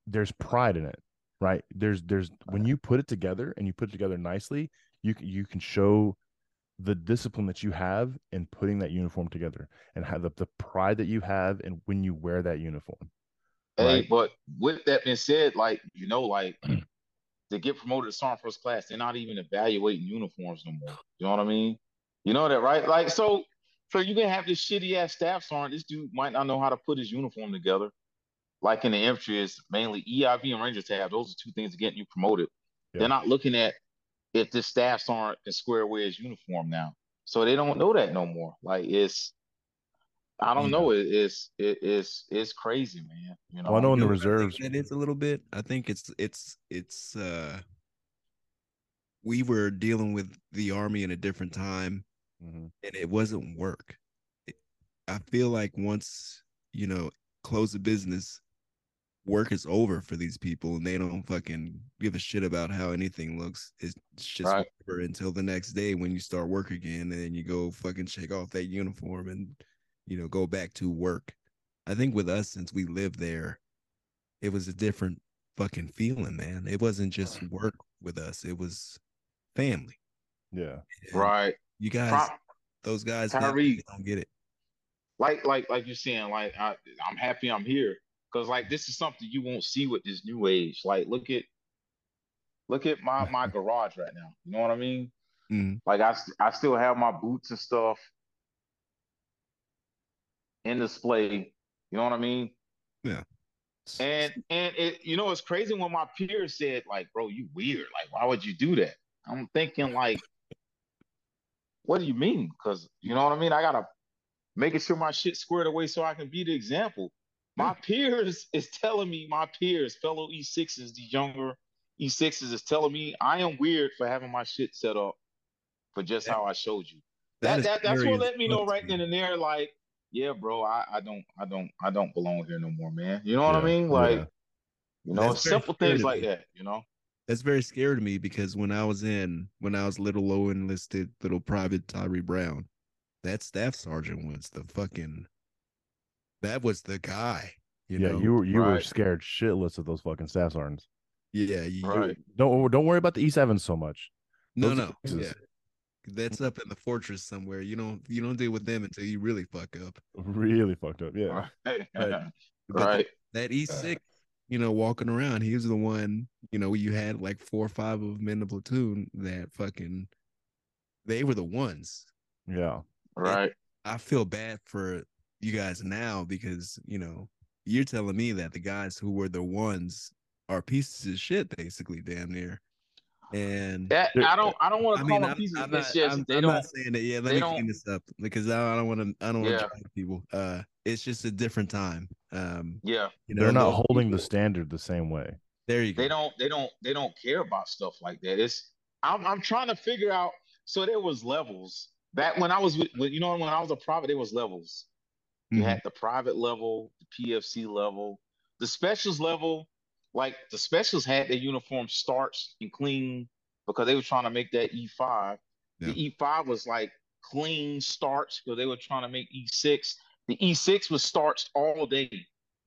There's pride in it, right? There's there's when you put it together and you put it together nicely, you you can show the discipline that you have in putting that uniform together and have the, the pride that you have and when you wear that uniform. Hey, but with that being said, like you know, like (clears throat) to get promoted to sergeant first class, they're not even evaluating uniforms no more. You know what I mean? You know that, right? Like so, so you can have this shitty ass staff sergeant. This dude might not know how to put his uniform together. Like in the infantry, it's mainly EIB and Ranger tab. Those are two things getting you promoted. Yeah. They're not looking at if the staffs aren't in square away his uniform now. So they don't know that no more. Like it's I don't yeah. know. It, it's it, it's it's crazy, man. You know, well, I know in the reserves it is a little bit. I think it's it's it's uh we were dealing with the army in a different time mm-hmm. and it wasn't work. It, I feel like once, you know, close the business, work is over for these people and they don't fucking give a shit about how anything looks. It's just right. over until the next day when you start work again and then you go fucking shake off that uniform and you know go back to work. I think with us since we lived there, it was a different fucking feeling, man. It wasn't just work with us, it was family. Yeah. And right. You guys those guys Tyree, don't get it. Like like like you're saying, like I, I'm happy I'm here Cause like this is something you won't see with this new age. Like look at look at my my (laughs) garage right now. You know what I mean? Mm-hmm. Like I I still have my boots and stuff in display. You know what I mean? Yeah. And and it you know it's crazy when my peers said like, bro, you weird. Like, why would you do that? I'm thinking like, what do you mean? Because you know what I mean. I gotta making sure my shit squared away so I can be the example. My peers (laughs) is telling me, my peers, fellow E6s, the younger E6s is telling me I am weird for having my shit set up for just how I showed you. That, that, that that's what let me know right then and there, like, yeah, bro, I, I don't I don't I don't belong here no more, man. You know what yeah, I mean? Like, yeah. you know, simple things like that, you know. That's very scary to me because when I was in when I was little low enlisted little private Tyree Brown, that staff sergeant was the fucking that was the guy. You yeah, know? you were you right. were scared shitless of those fucking staff sergeants. Yeah, you, right. Don't don't worry about the E seven so much. No, no, yeah. That's up in the fortress somewhere. You don't you don't deal with them until you really fuck up. Really fucked up, yeah. Right. (laughs) right. right. That E six, you know, walking around, he was the one. You know, you had like four or five of them in the platoon that fucking. They were the ones. Yeah. Right. And I feel bad for you guys now because you know you're telling me that the guys who were the ones are pieces of shit, basically, damn near. And that, I don't, I don't want to call mean, them I'm, pieces I'm of not, shit. I'm, they I'm don't, not saying that. Yeah, let me clean this up because I, I don't want to. I don't want to yeah. people. Uh, it's just a different time. Um, yeah, you know, they're not holding people, the standard the same way. There you go. They don't. They don't. They don't care about stuff like that. It's. I'm. I'm trying to figure out. So there was levels back when I was with. You know, when I was a private, there was levels. You mm-hmm. had the private level, the PFC level, the specials level. Like the specials had their uniform starched and clean because they were trying to make that E5. Yeah. The E5 was like clean starched because they were trying to make E6. The E6 was starched all day.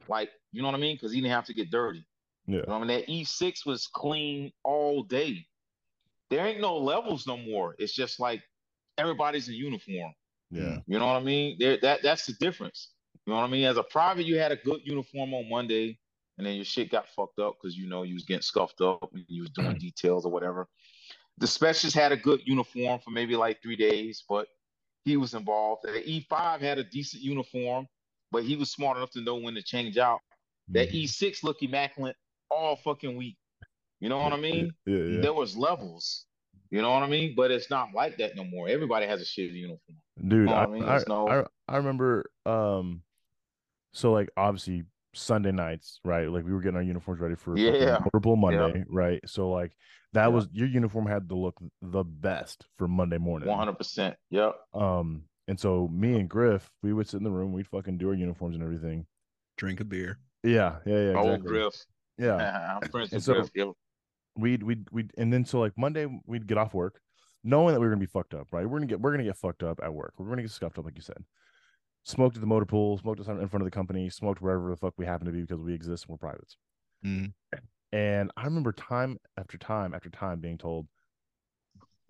Like, you know what I mean? Because he didn't have to get dirty. Yeah. You know I mean? That E6 was clean all day. There ain't no levels no more. It's just like everybody's in uniform. Yeah. You know what I mean? There that that's the difference. You know what I mean? As a private, you had a good uniform on Monday, and then your shit got fucked up because you know you was getting scuffed up and you was doing (clears throat) details or whatever. The specialist had a good uniform for maybe like three days, but he was involved. The E5 had a decent uniform, but he was smart enough to know when to change out. That Mhm. E6 look immaculate all fucking week. You know what I mean? Yeah, yeah. There was levels. You know what I mean? But it's not like that no more. Everybody has a shitty uniform. Dude, know I, I mean? I, no- I I remember um so like obviously Sunday nights, right? Like we were getting our uniforms ready for fucking Yeah. Motor Bowl Monday, right? So like that Yeah. was your uniform had to look the best for Monday morning. One hundred percent. Yep. Um and so me and Griff, we would sit in the room, we'd fucking do our uniforms and everything. Drink a beer. Yeah, yeah, yeah. Old exactly. Griff. Yeah. (laughs) I'm friends with so- Griff. Yeah. we'd we'd we'd and then so like Monday we'd get off work, knowing that we were gonna be fucked up, right? We're gonna get we're gonna get fucked up at work. We're gonna get scuffed up, like you said. Smoked at the motor pool, smoked in front of the company, smoked wherever the fuck we happen to be because we exist and we're privates. Mhm. And I remember time after time after time being told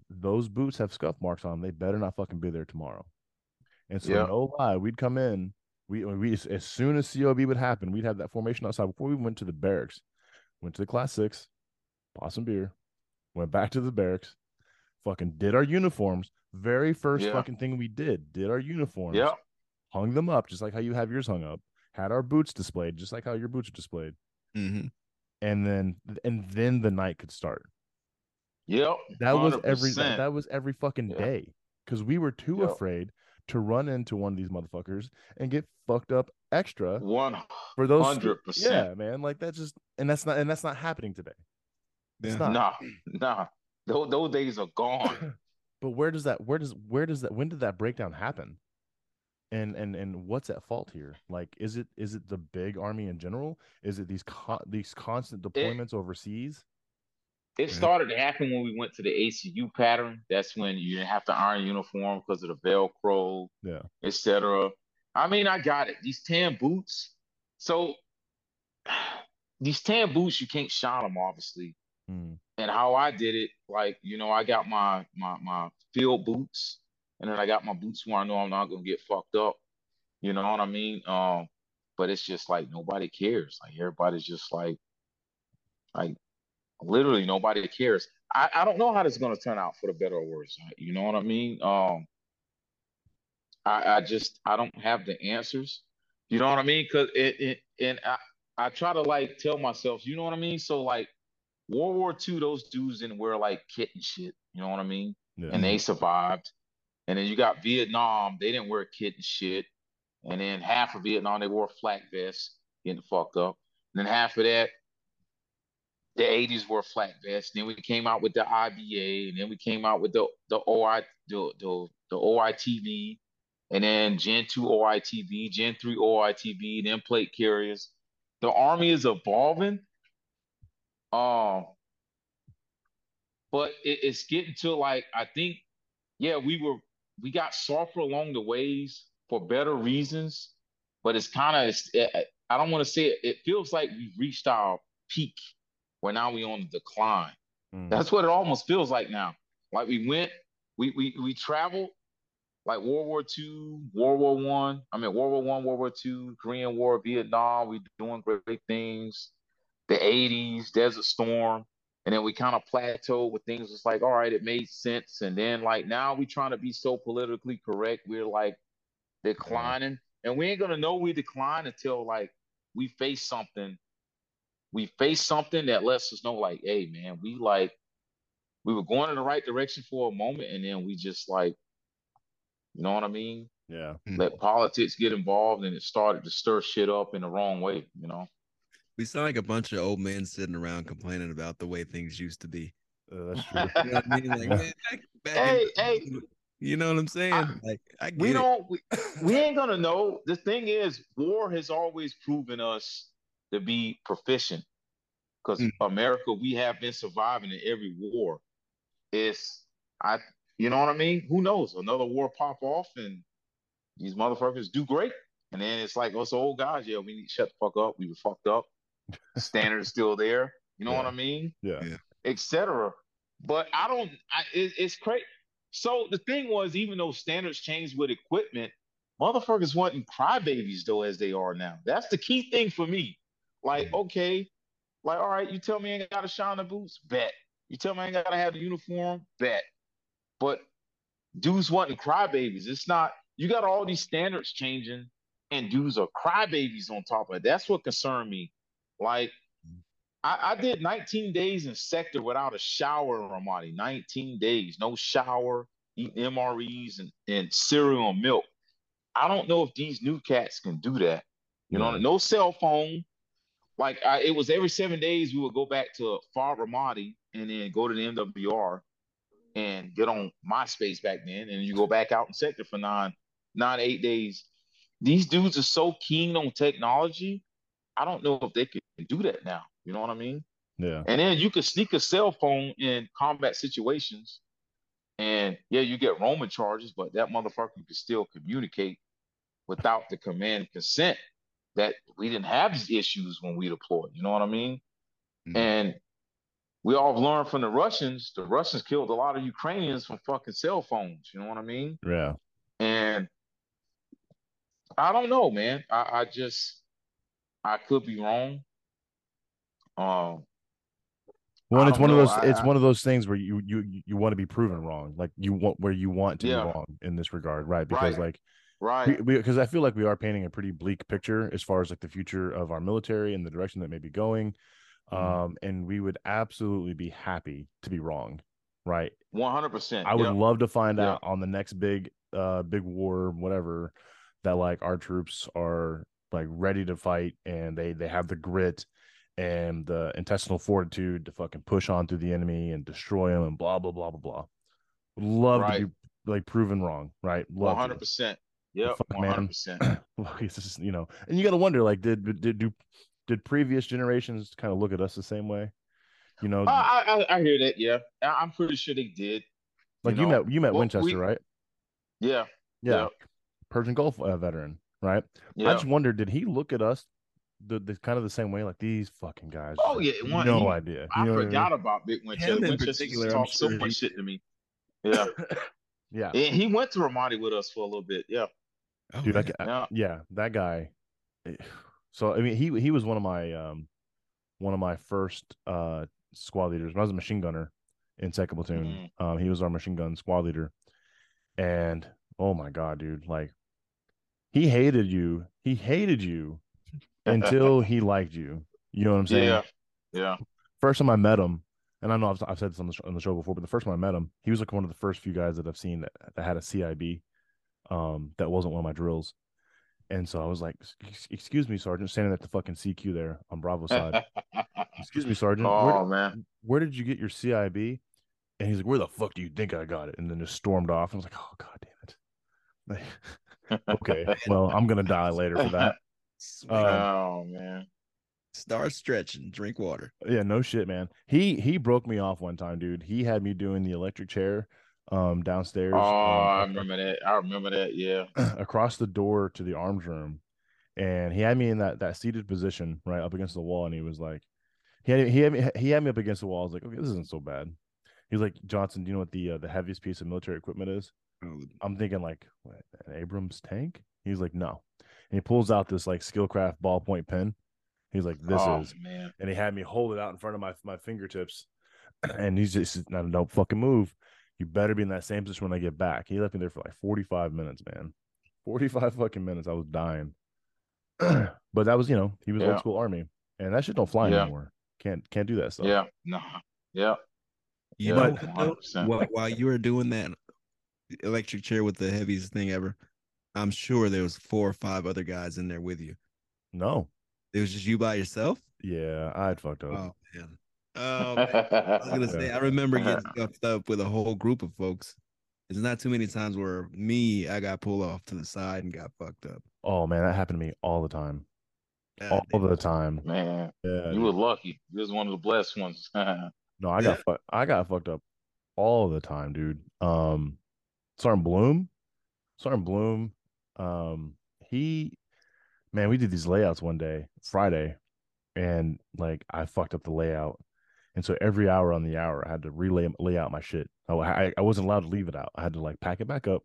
those boots have scuff marks on them. They better not fucking be there tomorrow. And so Yeah. no lie, we'd come in. We we as, soon as COB would happen, we'd have that formation outside before we went to the barracks. Went to the class six, bought some beer, went back to the barracks, fucking did our uniforms. Very first Yeah. fucking thing we did, did our uniforms, Yep. Hung them up just like how you have yours hung up, had our boots displayed just like how your boots are displayed, hmm and then and then the night could start. Yep. That was every 100%. that, that was every fucking Yeah. day because we were too Yep. afraid to run into one of these motherfuckers and get fucked up extra One for those hundred percent. yeah man like that's just and that's not and that's not happening today It's Yeah. not. Nah, nah. Those, those days are gone. (clears throat) but where does that where does where does that when did that breakdown happen and and and what's at fault here like is it is it the big army in general is it these con- these constant deployments overseas It started to happen when we went to the ACU pattern. That's when you didn't have to iron uniform because of the Velcro, Yeah. etc. I mean, I got it. These tan boots. So (sighs) these tan boots, you can't shine them, obviously. Hmm. And how I did it, like you know, I got my my my field boots, and then I got my boots where I know I'm not gonna get fucked up. You know what I mean? Um, but it's just like nobody cares. Like everybody's just like, like literally nobody cares. I, I don't know how this is gonna turn out for the better or worse. You know what I mean? Um, I I just I don't have the answers. You know what I mean? Cause it, it and I I try to like tell myself, you know what I mean? So like World War II, those dudes didn't wear like kit and shit. You know what I mean? yeah and they survived. And then you got Vietnam, they didn't wear kit and shit. And then half of Vietnam, they wore flak vests, getting fucked up. And then half of that, the 80s wore flak vests. Then we came out with the IBA, and then we came out with the the OI the the, the OITV, and then Gen 2 OITV, Gen 3 OITV, then plate carriers. The army is evolving. Um, but it, it's getting to like I think, yeah, we were we got softer along the ways for better reasons, but it's kind of I don't want to say it. It feels like we've reached our peak, where now we on the decline. Hmm. That's what it almost feels like now. Like we went, we we we traveled, like World War II, World War One. I. I mean World War One, World War Two, Korean War, Vietnam. We doing great things. The '80s, Desert Storm, and then we kind of plateaued with things. It's like, all right, it made sense, and then like now we trying to be so politically correct. We're like declining, and we ain't gonna know we decline until like we face something. We face something that lets us know, like, hey, man, we like we were going in the right direction for a moment, and then we just like, you know what I mean? yeah Let politics get involved, and it started to stir shit up in the wrong way. You know? We sound like a bunch of old men sitting around complaining about the way things used to be. Uh, that's true You know what I mean? Like, Yeah. man, back, back hey, in- hey, you know what I'm saying? I- like, I get we it. don't. We, we (laughs) ain't gonna know. The thing is, war has always proven us to be proficient. Because Mm. America, we have been surviving in every war. It's I, you know what I mean? Who knows? Another war pop off, and these motherfuckers do great. And then it's like us old guys, yeah, we need to shut the fuck up. We were fucked up. Standard is still there. You know what I mean? yeah Yeah. etc. But I don't. I, it, it's crazy. So the thing was, even though standards changed with equipment, motherfuckers wasn't crybabies though as they are now. That's the key thing for me. Like, mm-hmm. okay, like all right, you tell me I ain't got to shine the boots, bet. You tell me I ain't got to have the uniform, bet. But dudes wasn't crybabies. It's not. You got all these standards changing, and dudes are crybabies on top of it. That's what concerned me. Like I, I, did 19 days in sector without a shower in Ramadi. 19 days, no shower, eating MREs and, and cereal and milk. I don't know if these new cats can do that. You know, no cell phone. Like I, it was every seven days we would go back to FAR Ramadi and then go to the MWR and get on MySpace back then, and you go back out in sector for nine, nine, eight days. These dudes are so keen on technology. I don't know if they can do that now. You know what I mean? Yeah. And then you could sneak a cell phone in combat situations, and yeah, you get roaming charges, but that motherfucker can still communicate without the command consent. That we didn't have these issues when we deployed. You know what I mean? Mm-hmm. And we all learned from the Russians. The Russians killed a lot of Ukrainians from fucking cell phones. You know what I mean? Yeah. And I don't know, man. I, I just I could be wrong. Um. Well, it's one know. of those. It's I, one of those things where you you you want to be proven wrong, like you want where you want to yeah. be wrong in this regard, right? Because right. like, right? Because I feel like we are painting a pretty bleak picture as far as like the future of our military and the direction that may be going. Mm-hmm. Um, and we would absolutely be happy to be wrong, right? One hundred percent. I would yep. love to find yep. out on the next big, uh, big war, whatever, that like our troops are like ready to fight and they they have the grit and the intestinal fortitude to fucking push on through the enemy and destroy them and blah blah blah blah blah. love right. to be like proven wrong, right? One hundred percent. Yeah, one hundred percent. (clears throat) You know, and you got to wonder like, did did do did previous generations kind of look at us the same way? You know, I I, I hear that. Yeah, I'm pretty sure they did. Like you, you know, met you met well, Winchester, we, right? Yeah, yeah, yeah. Persian Gulf uh, veteran, right? Yeah. I just wondered, did he look at us the, the kind of the same way? Like these fucking guys. Oh yeah, one, no he, idea. I forgot I mean? about Big Winchester. Him Winchester talked sure so much shit to me. Yeah, (laughs) yeah. And he went to Ramadi with us for a little bit. Yeah, oh, dude. I, yeah. yeah, that guy. Eh, so I mean, he he was one of my um one of my first uh squad leaders. When I was a machine gunner in second platoon, mm-hmm. um, he was our machine gun squad leader, and oh my god, dude, like he hated you. He hated you until (laughs) he liked you. You know what I'm saying? Yeah, yeah. First time I met him, and I know I've, I've said this on the, on the show before, but the first time I met him, he was like one of the first few guys that I've seen that, that had a CIB. Um, that wasn't one of my drills. And so I was like, "Excuse me, Sergeant," standing at the fucking CQ there on Bravo side. (laughs) Excuse me, Sergeant. Oh where, man, where did you get your CIB? And he's like, "Where the fuck do you think I got it?" And then just stormed off. I was like, "Oh god damn it!" Okay, well, I'm gonna die later for that. (laughs) Um, oh man, start stretching, drink water. Yeah, no shit, man. He he broke me off one time, dude. He had me doing the electric chair um downstairs. Oh, um, I remember that. I remember that. Yeah, (clears throat) across the door to the arms room, and he had me in that that seated position right up against the wall, and he was like, he had he had me, he had me up against the wall. I was like, okay, this isn't so bad. He's like, Johnson, do you know what the uh, the heaviest piece of military equipment is? I'm thinking like what, an Abrams tank. He's like, no. And he pulls out this like Skilcraft ballpoint pen. He's like, this oh, is, man. and he had me hold it out in front of my my fingertips, (clears throat) and he's just, no, don't fucking move. You better be in that same position when I get back. He left me there for like 45 minutes, man. 45 fucking minutes. I was dying. (clears throat) but that was, you know, he was yeah. old school army. And that shit don't fly yeah. anymore. Can't can't do that stuff. Yeah. No. Yeah. You yeah, know, while, while you were doing that electric chair with the heaviest thing ever, I'm sure there was four or five other guys in there with you. No. It was just you by yourself? Yeah, I'd fucked up. Oh man. Oh, I was gonna say, I (laughs) remember getting stuffed up with a whole group of folks. There's not too many times where me, I got pulled off to the side and got fucked up. Oh man, that happened to me all the time. God all damn. the time. Man, yeah, you were lucky. You was one of the blessed ones. (laughs) no, I got fu- I got fucked up all the time, dude. Um, Sergeant Bloom, Sergeant Bloom, um, he, man, we did these layouts one day, Friday, and like I fucked up the layout and so every hour on the hour, I had to relay lay out my shit. I, I wasn't allowed to leave it out. I had to like pack it back up,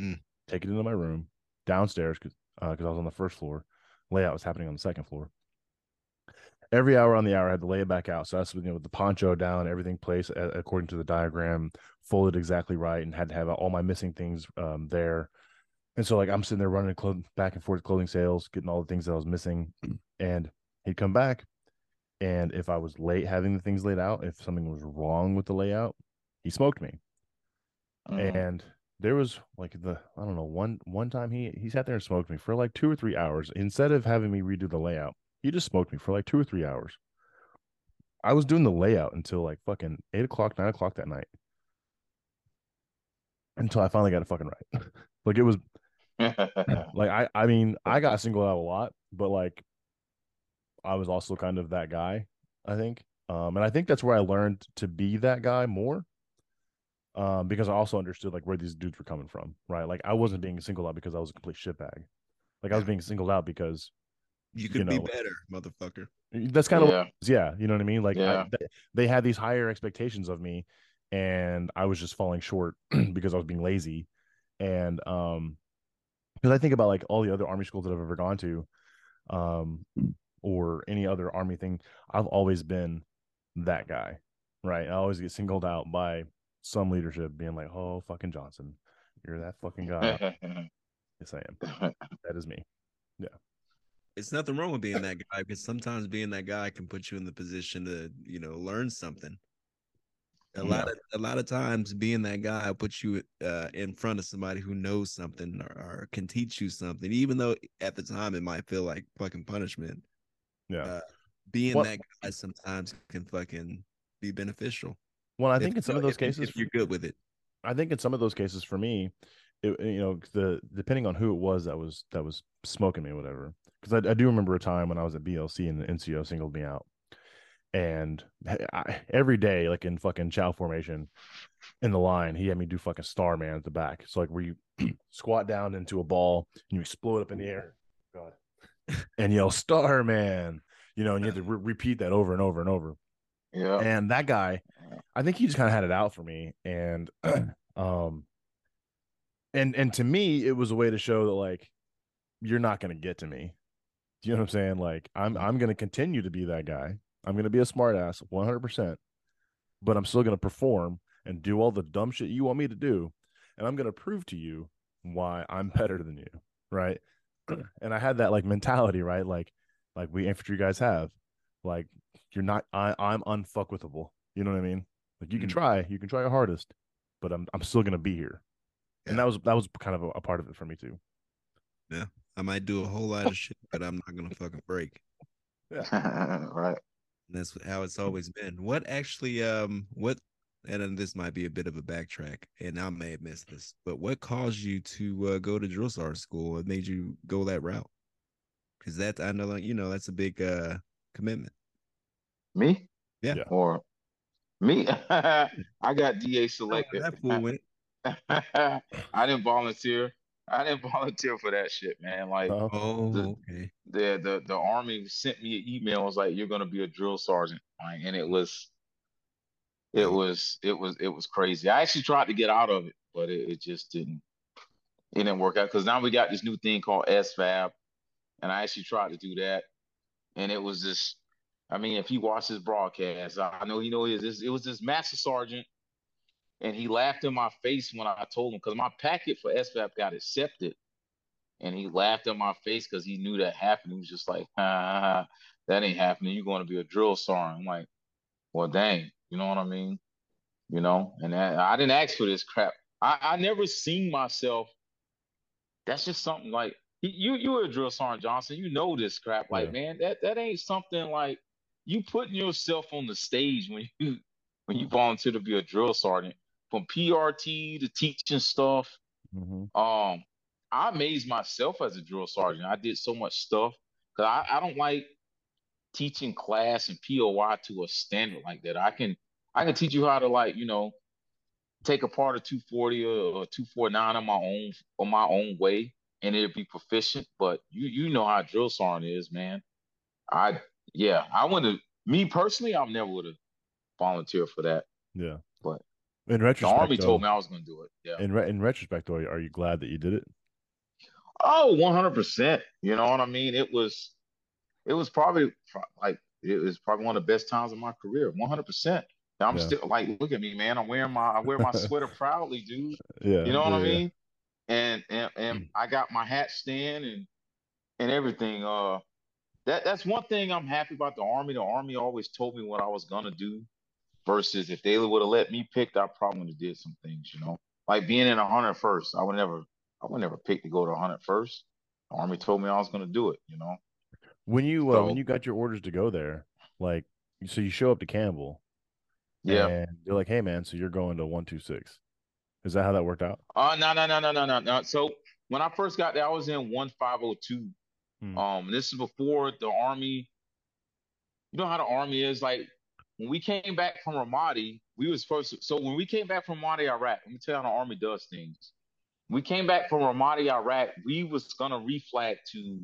mm. take it into my room downstairs because because uh, I was on the first floor. Layout was happening on the second floor. Every hour on the hour, I had to lay it back out. So that's you know with the poncho down, everything placed according to the diagram, folded exactly right, and had to have all my missing things um, there. And so like I'm sitting there running back and forth clothing sales, getting all the things that I was missing, (clears throat) and he'd come back, and if I was late having the things laid out, if something was wrong with the layout, he smoked me. Mhm. And there was like the I don't know one one time he he sat there and smoked me for like two or three hours instead of having me redo the layout. He just smoked me for like two or three hours. I was doing the layout until like fucking eight o'clock, nine o'clock that night. Until I finally got it fucking right. (laughs) like it was (laughs) like I I mean, I got singled out a lot, but like I was also kind of that guy, I think. Um, and I think that's where I learned to be that guy more. Um, because I also understood like where these dudes were coming from, right? Like I wasn't being singled out because I was a complete shitbag. Like I was being singled out because You could be know, better, motherfucker. that's kind of yeah. yeah, you know what I mean? Like I, Yeah. th- they had these higher expectations of me and I was just falling short (clears throat) because I was being lazy. And um because I think about like all the other army schools that I've ever gone to, um, or any other army thing, I've always been that guy, right? I always get singled out by some leadership being like, "Oh, fucking Johnson, you're that fucking guy." (laughs) yes, I am. (laughs) That is me. It's nothing wrong with being that guy because sometimes being that guy can put you in the position to, you know, learn something. A lot of a lot of times being that guy will put you uh, in front of somebody who knows something or, or can teach you something, even though at the time it might feel like fucking punishment. Yeah. Uh, being Well- that guy sometimes can fucking be beneficial. well, I if- think in some of those if- cases, if you're good with it. I think in some of those cases for me, it, you know, the depending on who it was that was that was smoking me or whatever. Because I, I do remember a time when I was at BLC and the NCO singled me out, and I, every day, like in fucking chow formation, in the line, he had me do fucking Starman at the back. So like where you (clears throat) squat down into a ball and you explode up in the air, God, (laughs) and yell Starman, you know, and you have to re- repeat that over and over and over. Yeah. and that guy i think he just kind of had it out for me. And (clears throat) um and and to me it was a way to show that like you're not going to get to me do you know what i'm saying? Like i'm i'm going to continue to be that guy. I'm going to be a smartass 100% but i'm still going to perform and do all the dumb shit you want me to do and i'm going to prove to you why i'm (laughs) better than you right? (clears throat) And i had that like mentality right? Like like we infantry guys have like you're not I, i'm unfuckwithable. You know what i mean? Like you can Mm. try you can try your hardest but i'm i'm still gonna be here. And that was that was kind of a, a part of it for me too I might do a whole lot of shit, but I'm not gonna fucking break. (laughs) right. And that's how it's always been. What actually, um, what, and then this might be a bit of a backtrack, and I may have missed this, but what caused you to uh, go to drill sergeant school? What made you go that route? Because that I know, like you know, that's a big uh commitment. Me? Yeah. Yeah. Or me? (laughs) I got DA Oh, (laughs) selected. that fool went. I didn't volunteer. I didn't (laughs) volunteer for that shit, man. Like Uh-huh. Oh, The- okay. the the the army sent me an email. Was like, "You're gonna be a drill sergeant," like, and it was, it was, it was, it was crazy. I actually tried to get out of it, but it, it just didn't. It didn't work out because now we got this new thing called SFAB, and I actually tried to do that, and it was just, I mean, if he watched this broadcast, I I know he know he is. It was this master sergeant, and he laughed in my face when I told him because my packet for SFAB got accepted, and he laughed in my face because he knew that happened. He was just like, ha, "That ain't happening. You're going to be a drill sergeant." I'm like, "Well, dang, you know what I mean?" You know, and that, I didn't ask for this crap. I, I never seen myself. That's just something like you. You were a drill sergeant Johnson. You know this crap. Like, Yeah. man, that that ain't something like you putting yourself on the stage when you (laughs) when you volunteer to be a drill sergeant from PRT to teaching stuff. Mhm. Um, I amazed myself as a drill sergeant. I did so much stuff because I, I don't like teaching class and POI to a standard like that. I can I can teach you how to like you know take apart a 240 or, or 249 on my own on my own way and it'll be proficient. But you you know how drill sergeant is, man. I yeah, I wouldn't. Me personally, I never would have volunteered for that. yeah But in The retrospect army though, told me I was going to do it. Yeah. in re- in retrospect though are you glad that you did it Oh, 100%. You know what I mean? It was it was probably pro- like it was probably one of the best times of my career. 100%. I'm Yeah. still like look at me, man. I'm wearing my I wear my sweater (laughs) proudly, dude. yeah You know what I yeah, yeah. mean? and and, and mm. I got my hat stand and and everything. Uh, that that's one thing I'm happy about the army. The army always told me what I was gonna do. Versus if they would have let me pick, I probably would have did some things. You know, like being in a hundred first. I would never, I would never pick to go to a hundred first. The army told me I was gonna do it. You know. When you uh, when you got your orders to go there, like so you show up to Campbell, yeah, and they're like, "Hey man, so you're going to one two six. Is that how that worked out? Uh no no no no no no no. So when I first got there, I was in one five oh two. Hmm. Um, this is before the army. You know how the army is like when we came back from Ramadi, we was supposed to, so when we came back from Ramadi, Iraq, let me tell you how the army does things. We came back from Ramadi, Iraq, we was gonna reflag to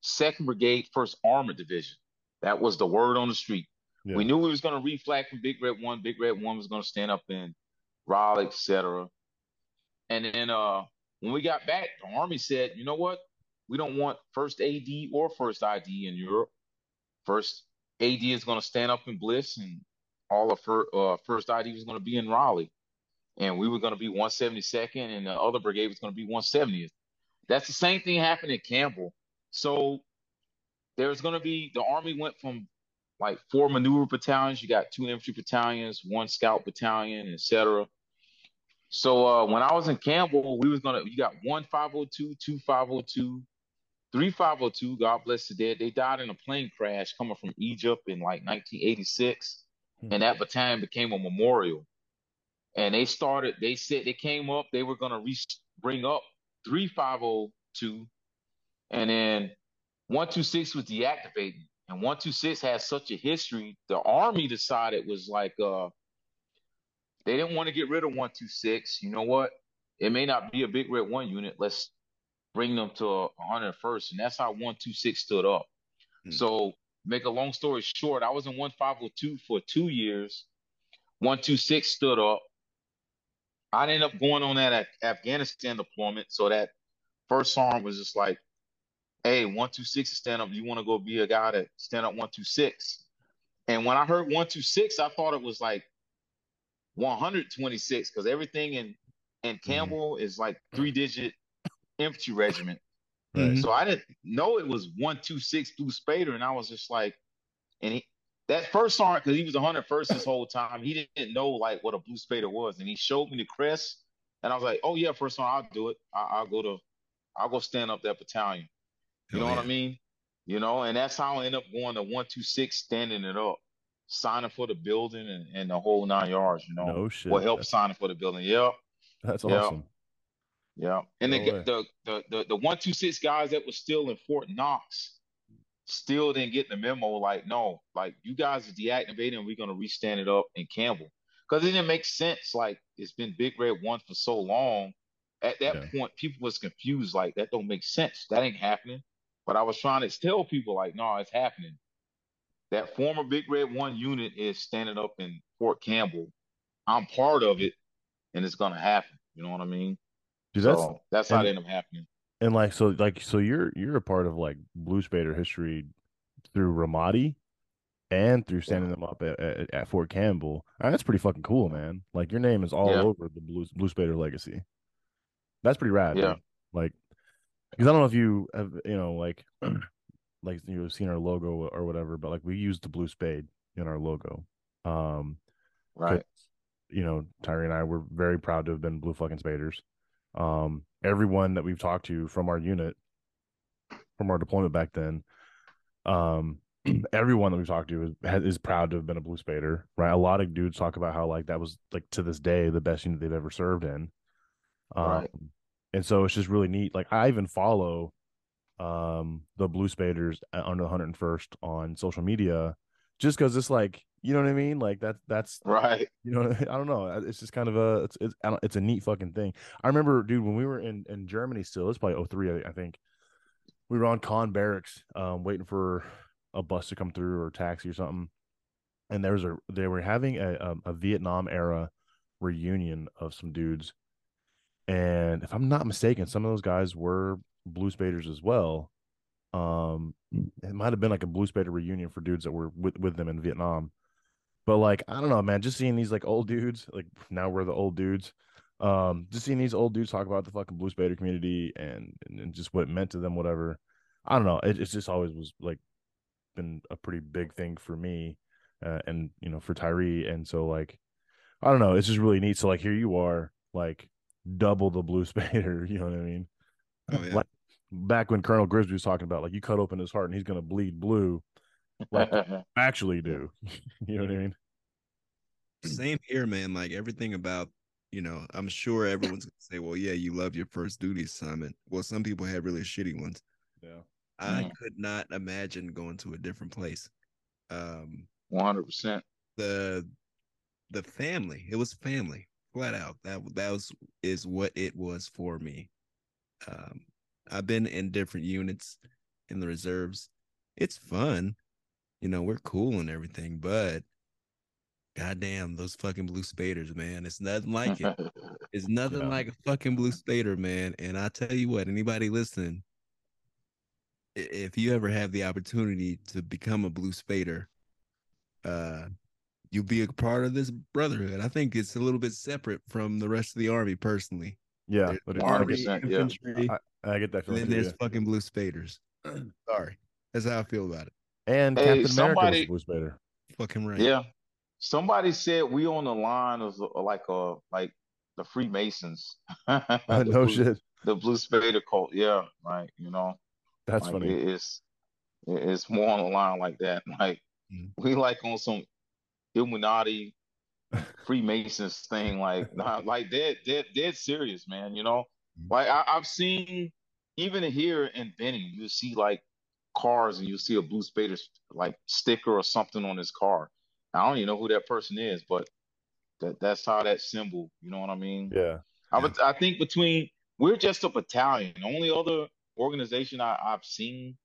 Second Brigade, First Armored Division. That was the word on the street. Yeah. We knew we was gonna reflag from Big Red One. Big Red One was gonna stand up in Riley, etc. And then uh, when we got back, the army said, you know what? We don't want first AD or first ID in Europe. First AD is going to stand up in Bliss, and all of her uh, first ID was going to be in Riley, and we were going to be 172nd, and the other brigade was going to be 170th. That's the same thing happened at Campbell. So there's going to be the Army went from like four maneuver battalions. You got two infantry battalions, one scout battalion, etc. So uh, when I was in Campbell, we was gonna you got one 502, two 502, three 502. God bless the dead. They died in a plane crash coming from Egypt in like 1986, hmm. and that battalion became a memorial. And they started. They said they came up. They were gonna re- bring up 3502. and then 126 was deactivating. And 126 has such a history. The Army decided was like, uh, they didn't want to get rid of 126. You know what? It may not be a big red one unit. Let's bring them to a 101st. And that's how 126 stood up. Mm-hmm. So, make a long story short, I was in 1502 for two years. 126 stood up. I ended up going on that Afghanistan deployment. So, that first arm was just like, hey, 126 is stand up. You want to go be a guy that stand up 126. And when I heard 126, I thought it was like 126 because everything in in mm-hmm. Campbell mm-hmm. is like three digit infantry regiment. So I didn't know it was 126 Blue Spader. And I was just like, and he, that first sergeant, because he was a 101st this whole time, he didn't know like what a Blue Spader was. And he showed me the crest. And I was like, oh, yeah, first sergeant, I'll do it. I, will go to, I'll go stand up that battalion. You know yeah. what I mean? You know, and that's how I end up going to 126, standing it up, signing for the building and, and the whole nine yards, you know. No shit. What helped signing for the building. Yep. That's yep. awesome. Yeah. And no the, the, the, the, the 126 guys that was still in Fort Knox still didn't get the memo like, no, like you guys are deactivating and we're going to restand it up in Campbell. Because it didn't make sense. Like it's been Big Red One for so long. At that yeah. point, people was confused. Like that don't make sense. That ain't happening. But I was trying to tell people like, no, it's happening. That former Big Red One unit is standing up in Fort Campbell. I'm part of it, and it's gonna happen. You know what I mean? Dude, that's so that's how it ended up happening. And like so, like so, you're you're a part of like Blue Spader history through Ramadi and through standing yeah. them up at, at, at, Fort Campbell. Mean, that's pretty fucking cool, man. Like your name is all yeah. over the Blue Blue Spader legacy. That's pretty rad. Yeah. Man. Like because I don't know if you have you know like (clears throat) like you've seen our logo or whatever, but like we use the blue spade in our logo. Um, right. You know, Tyree and I were very proud to have been blue fucking spaders. Um, everyone that we've talked to from our unit, from our deployment back then, um, (clears throat) everyone that we've talked to is, is proud to have been a blue spader, right? A lot of dudes talk about how like that was like to this day the best unit they've ever served in. Um, right and so it's just really neat. Like I even follow um the Blue Spaders under the 101st on social media, just because it's like you know what I mean. Like that's that's right. You know (laughs) I don't know. It's just kind of a it's it's it's a neat fucking thing. I remember, dude, when we were in in Germany still, it's probably 03, I think. We were on Conn Barracks, um, waiting for a bus to come through or taxi or something. And there was a they were having a a, a Vietnam era reunion of some dudes and if I'm not mistaken, some of those guys were Blue Spaders as well. Um, it might have been like a Blue Spader reunion for dudes that were with, with them in Vietnam. But like, I don't know, man, just seeing these like old dudes, like (laughs) now we're the old dudes, Um, just seeing these old dudes talk about the fucking Blue Spader community and, and, and just what it meant to them, whatever. I don't know. It, it's just always was like been a pretty big thing for me, uh, and you know for Tyree, and so like I don't know. It's just really neat. So like here you are, like double the Blue (laughs) Spader. You know what I mean? Oh yeah. Like, back when Colonel Grisby was talking about like you cut open his heart and he's gonna bleed blue, like (laughs) actually do. (laughs) you know what I mean? Same here, man. Like everything about, you know, I'm sure everyone's gonna say, Well, yeah, you love your first duty assignment. Well, some people had really shitty ones. Yeah. I Mm. could not imagine going to a different place. Um One hundred percent. the the family, it was family, flat out. That that was is what it was for me. Um I've been in different units in the reserves. It's fun. You know, we're cool and everything, but goddamn, those fucking blue spaders, man. It's nothing like it. (laughs) It's nothing Yeah. like a fucking blue spader, man. And I tell you what, anybody listening, if you ever have the opportunity to become a blue spader, uh, you'll be a part of this brotherhood. I think it's a little bit separate from the rest of the army, personally. Yeah. There's But it's, Army, I, army, percent, yeah. infantry, I get that and then there's yeah. fucking blue spaders. (clears throat) Sorry, that's how I feel about it. And Hey, Captain America somebody- was a Blue Spader. Fucking right. Yeah. Somebody said we on the line of uh, like uh like the Freemasons. (laughs) the no blue, shit. The Blue Spader cult. Yeah, like you know, That's like funny. it's it's more on the line like that. (laughs) Like Mhm. we like on some Illuminati (laughs) Freemasons thing. Like nah, like dead dead dead serious, man. You know, Mhm. like I, I've seen even here in Benning, you see like cars and you see a Blue Spader like sticker or something on his car. I don't even know who that person is, but that that's how that symbol. You know what I mean? yeah. I would I think between we're just a battalion. The only other organization I, I've seen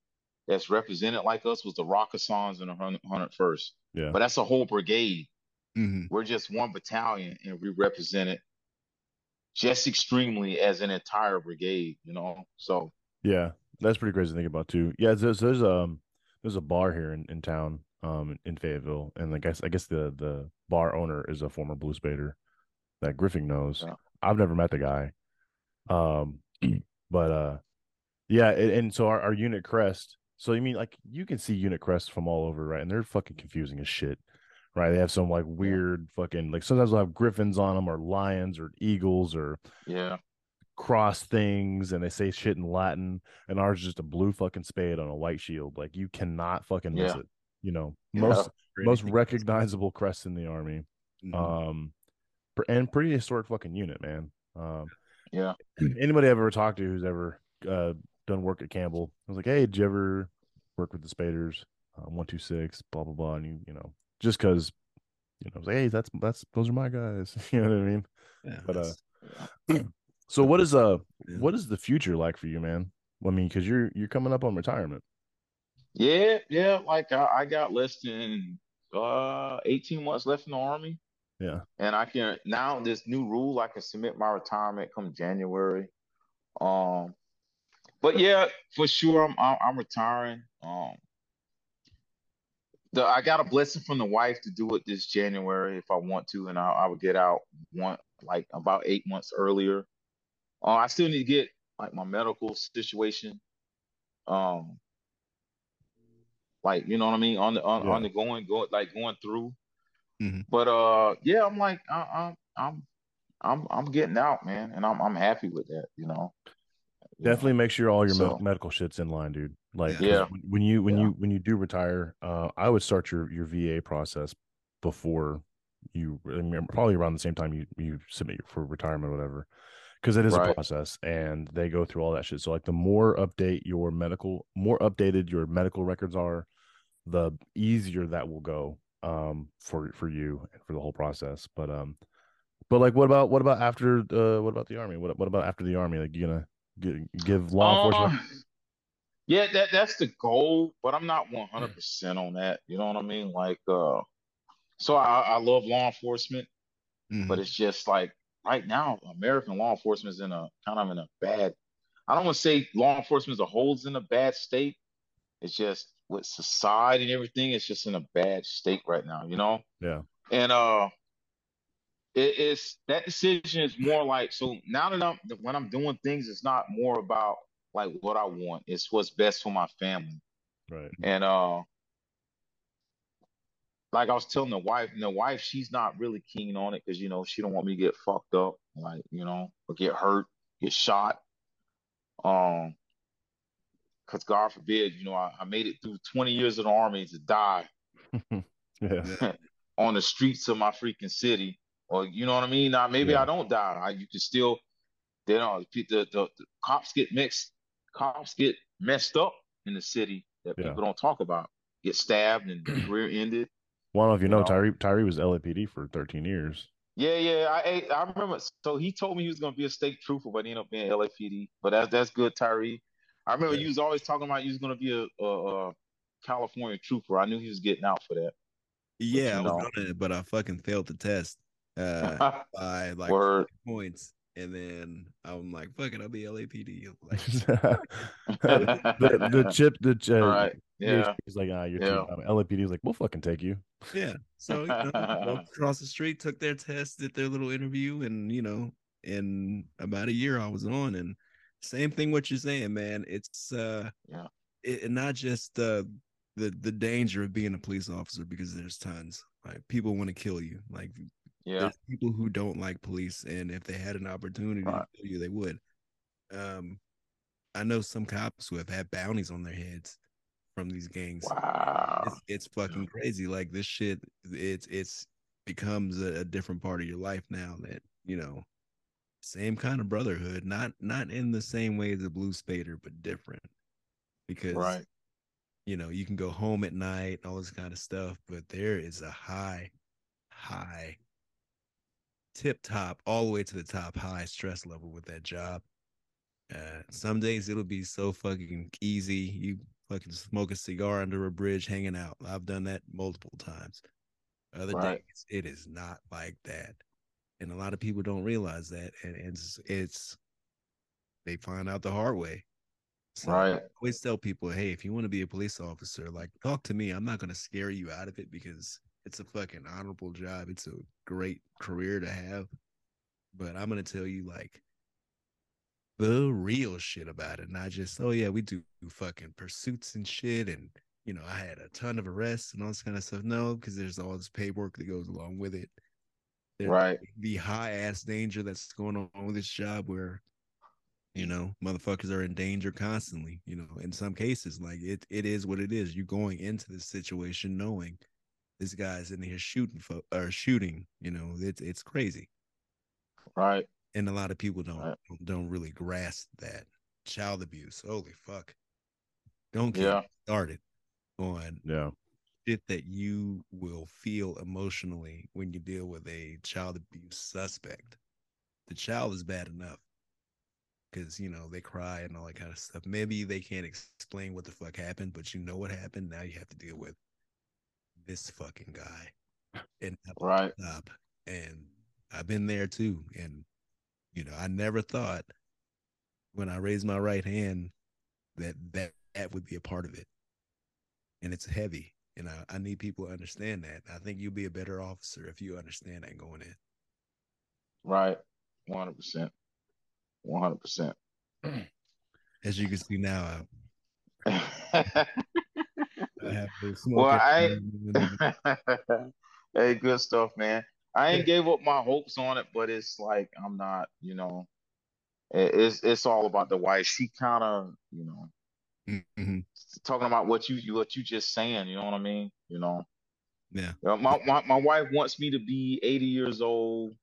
that's represented like us was the Rakkasans and the Hundred First. Yeah. But that's a whole brigade. Mhm. We're just one battalion and we represent it just extremely as an entire brigade, you know. So Yeah, that's pretty crazy to think about too. Yeah, there's there's um there's a bar here in, in town, um in Fayetteville, and I guess I guess the the bar owner is a former Blue Spader that Griffin knows. Yeah. I've never met the guy, um, (clears throat) but uh, yeah, and, and so our, our unit crest. So you mean like you can see unit crests from all over, right? And they're fucking confusing as shit, right? They have some like weird fucking like sometimes they'll have griffins on them or lions or eagles or yeah. Cross things and they say shit in Latin, and ours is just a blue fucking spade on a white shield. Like you cannot fucking miss Yeah. it. You know, Yeah. most For most recognizable crest in the army. Mhm. Um, pr- and pretty historic fucking unit, man. Um, Yeah. (clears throat) anybody I've ever talked to who's ever uh done work at Campbell, I was like, hey, did you ever work with the Spaders? Uh, one two six, blah blah blah, and you you know, just because. You know, I was like, hey, that's that's those are my guys. (laughs) you know what I mean? Yeah, but, uh, that's- (clears throat) So what is uh what is the future like for you, man? I mean, because you're you're coming up on retirement. Yeah, yeah. Like I, I got less than uh 18 months left in the army. Yeah. And I can now this new rule, I can submit my retirement come January. Um, but yeah, for sure, I'm I'm, I'm retiring. Um, the I got a blessing from the wife to do it this January if I want to, and I, I would get out one like about eight months earlier. Uh, I still need to get like my medical situation. Um, like you know what I mean on the on, Yeah. on the going go like going through. Mhm. But uh, yeah, I'm like I, I'm I'm I'm I'm getting out, man, and I'm I'm happy with that. You know? Definitely make sure all your med- So- medical shit's in line, dude. Like, Yeah. when- you when Yeah. you when you do retire, uh, I would start your your VA process before you I mean, probably around the same time you you submit for retirement or whatever. Because it is a process and they go through all that shit. So like the more update your medical more updated your medical records are, the easier that will go um for for you and for the whole process. But um but like what about what about after uh what about the army? What what about after the army? Like you gonna gi- give law enforcement Uh, yeah, that that's the goal, but I'm not 100% on that. You know what I mean? Like, uh, so I, I love law enforcement, Mhm. but it's just like right now, American law enforcement is in a kind of in a bad. I don't want to say law enforcement as a whole is in a bad state. It's just with society and everything, it's just in a bad state right now. You know? Yeah. And uh, it, it's that decision is more like so now that I'm when I'm doing things, it's not more about like what I want. It's what's best for my family. Right. And uh like I was telling the wife, and the wife, she's not really keen on it because you know she don't want me to get fucked up, like you know, or get hurt, get shot. Um, because God forbid, you know, I, I made it through 20 years of the army to die (laughs) (laughs) on the streets of my freaking city, or you know what I mean. Now maybe Yeah. I don't die. I, you can still, they don't. The, the, the, cops get mixed. Cops get messed up in the city that Yeah. people don't talk about. Get stabbed and career ended. Well, I don't know if you You know, know. Tyree Tyree was LAPD for 13 years. Yeah, yeah. I I remember. So he told me he was gonna be a state trooper, but he ended up being LAPD. But that's that's good, Tyree. I remember Yeah. you was always talking about you was gonna be a, a, a California trooper. I knew he was getting out for that. Yeah, I you was know. gonna, but I fucking failed the test uh, (laughs) by like Word. points, and then I'm like, "Fuck it, I'll be LAPD." Like, (laughs) (laughs) the, the chip, the ch- uh, All right. Yeah. He's like, ah, you're Yeah. too. LAPD is like, we'll fucking take you. yeah. So you know, (laughs) across the street, took their test, did their little interview, and you know, in about a year I was on. And same thing, what you're saying, man. It's uh, Yeah. it, and not just uh, the the danger of being a police officer because there's tons. Like people want to kill you. Like Yeah. there's people who don't like police, and if they had an opportunity Right. to kill you, they would. Um, I know some cops who have had bounties on their heads from these gangs. Wow. It's, it's fucking crazy. Like this shit, it's it's becomes a, a different part of your life now. That you know, same kind of brotherhood, not not in the same way as a blue spader, but different. Because Right. you know, you can go home at night, all this kind of stuff, but there is a high, high, tip top, all the way to the top, high stress level with that job. Uh, some days it'll be so fucking easy. You fucking smoke a cigar under a bridge, hanging out. I've done that multiple times. Other Right. days it is not like that, and a lot of people don't realize that, and it's it's they find out the hard way. So I Right. always tell people, hey, if you want to be a police officer, like talk to me. I'm not gonna scare you out of it because it's a fucking honorable job. It's a great career to have. But I'm gonna tell you like the real shit about it, not just, oh yeah, we do fucking pursuits and shit and you know, I had a ton of arrests and all this kind of stuff. No, because there's all this paperwork that goes along with it. There- Right. The high ass danger that's going on with this job where you know motherfuckers are in danger constantly you know in some cases like it it is what it is you're going into this situation knowing this guy's in here shooting for or shooting you know it's it's crazy Right. and a lot of people don't Right. don't really grasp that child abuse holy fuck don't get Yeah. started on Yeah. shit that you will feel emotionally when you deal with a child abuse suspect. The child is bad enough because you know they cry and all that kind of stuff. Maybe they can't explain what the fuck happened, but you know what happened. Now you have to deal with this fucking guy and Right. stop. And I've been there too. And you know, I never thought when I raised my right hand that that, that would be a part of it. And it's heavy. And I, I need people to understand that. I think you'll be a better officer if you understand that going in. Right. One hundred percent. One hundred percent. As you can see now, I, (laughs) I have the smoke. Well. I (laughs) hey, good stuff, man. I ain't gave up my hopes on it, but it's like I'm not, you know, it's it's all about the wife. She kind of, you know, Mhm. talking about what you you- what you just saying. You know what I mean? You know, Yeah. You know, my my my wife wants me to be 80 years old,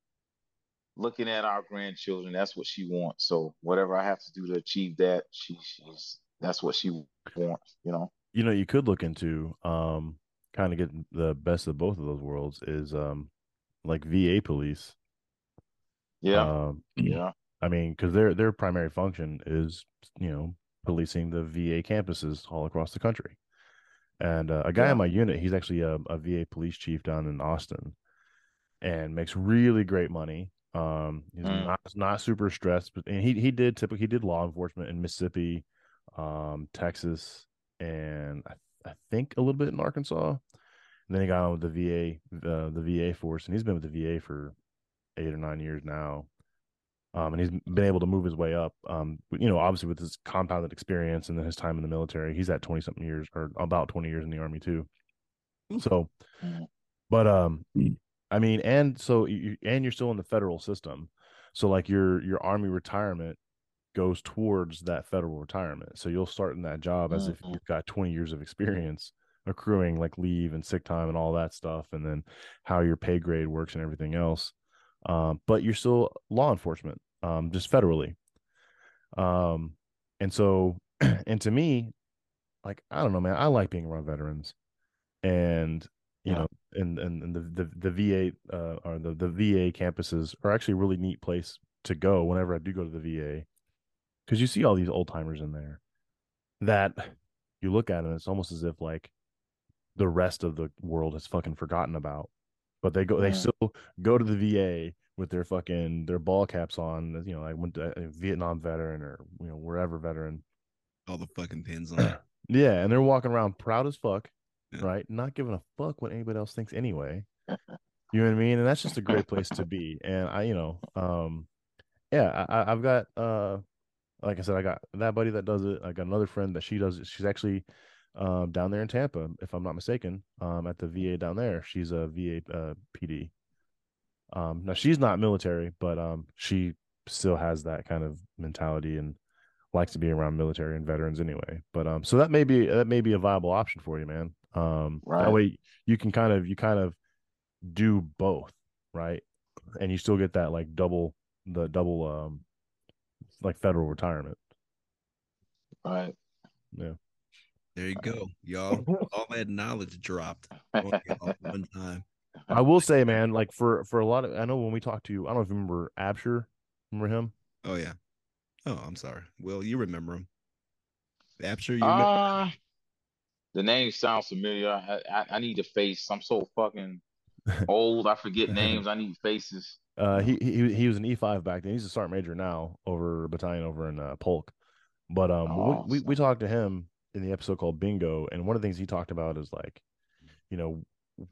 looking at our grandchildren. That's what she wants. So whatever I have to do to achieve that, she she's that's what she wants. You know? You know, you could look into um kind of get the best of both of those worlds is um like VA police. Yeah. Um, (clears throat) yeah. I mean, because their their primary function is you know policing the VA campuses all across the country. And uh, a guy Yeah. in my unit, he's actually a, a VA police chief down in Austin, and makes really great money. Um, he's Mm. not not super stressed, but and he he did typically he did law enforcement in Mississippi, um, Texas, and I, I think a little bit in Arkansas. And then he got on with the VA, uh, the VA force, and he's been with the VA for eight or nine years now. Um, and he's been able to move his way up. Um, you know, obviously with his compounded experience and then his time in the military, he's at 20 something years or about 20 years in the army too. So, but, um, I mean, and so you, and you're still in the federal system. So like your, your army retirement goes towards that federal retirement. So you'll start in that job as if you've got 20 years of experience accruing like leave and sick time and all that stuff. And then how your pay grade works and everything else. Um, but you're still law enforcement um, just federally. Um, and so, (clears throat) and to me, like I don't know, man, I like being around veterans, and you yeah. know, and, and and the the the VA uh, or the the VA campuses are actually a really neat place to go whenever I do go to the VA, because you see all these old timers in there, that you look at and it's almost as if like the rest of the world has fucking forgotten about, but they go, yeah. they still go to the VA with their fucking their ball caps on. You know, I went to a Vietnam veteran or you know wherever veteran. All the fucking pins on. (clears throat) yeah, and they're walking around proud as fuck, yeah. right? Not giving a fuck what anybody else thinks anyway. you know what I mean? And that's just a great place to be. And I, you know, um, yeah, I, I've got uh, like I said, I got that buddy that does it. I got another friend that she does it. She's actually um, down there in Tampa, if I'm not mistaken, um, at the VA down there. She's a VA uh, PD. Um, now she's not military, but um, she still has that kind of mentality and likes to be around military and veterans anyway. But um, so that may be that may be a viable option for you, man. Um, right. that way you can kind of you kind of do both, right? And you still get that like double the double um like federal retirement. Right. Yeah. There you go, y'all. (laughs) All that knowledge dropped (laughs) one time. I will say, man, like for for a lot of, I know when we talked to, you, I don't know if you remember Absher. Remember him? Oh yeah. Oh, I'm sorry. Well, you remember him. Absher, you uh, the name sounds familiar. I, I, I need a face. I'm so fucking old. I forget (laughs) names. I need faces. Uh, he he he was an E5 back then. He's a sergeant major now over battalion over in uh, Polk. But um, oh, we, we, we talked to him in the episode called Bingo, and one of the things he talked about is like, you know,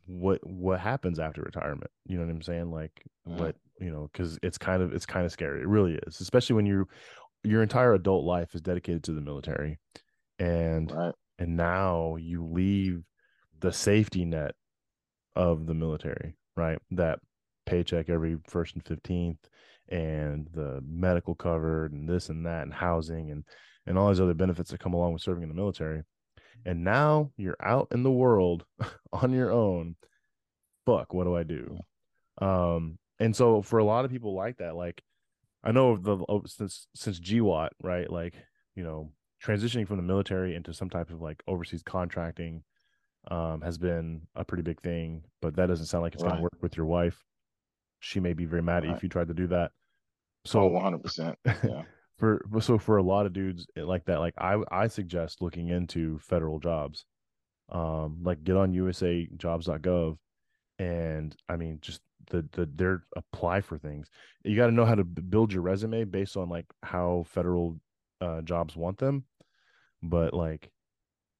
what what happens after retirement you know what i'm saying like mm. what you know because it's kind of it's kind of scary it really is especially when you your entire adult life is dedicated to the military and right. and now you leave the safety net of the military right that paycheck every first and 15th and the medical covered and this and that and housing and and all these other benefits that come along with serving in the military. And now you're out in the world (laughs) on your own. Fuck what do i do? Um and so for a lot of people like that like i know the since since GWOT right? Like you know transitioning from the military into some type of like overseas contracting um has been a pretty big thing but that doesn't sound like it's right. going to work with your wife she may be very mad right. at you if you tried to do that. So oh, 100% yeah. (laughs) for so for a lot of dudes like that like i i suggest looking into federal jobs. Um like get on usajobs.gov and i mean just the the their apply for things. You got to know how to build your resume based on like how federal uh jobs want them. But like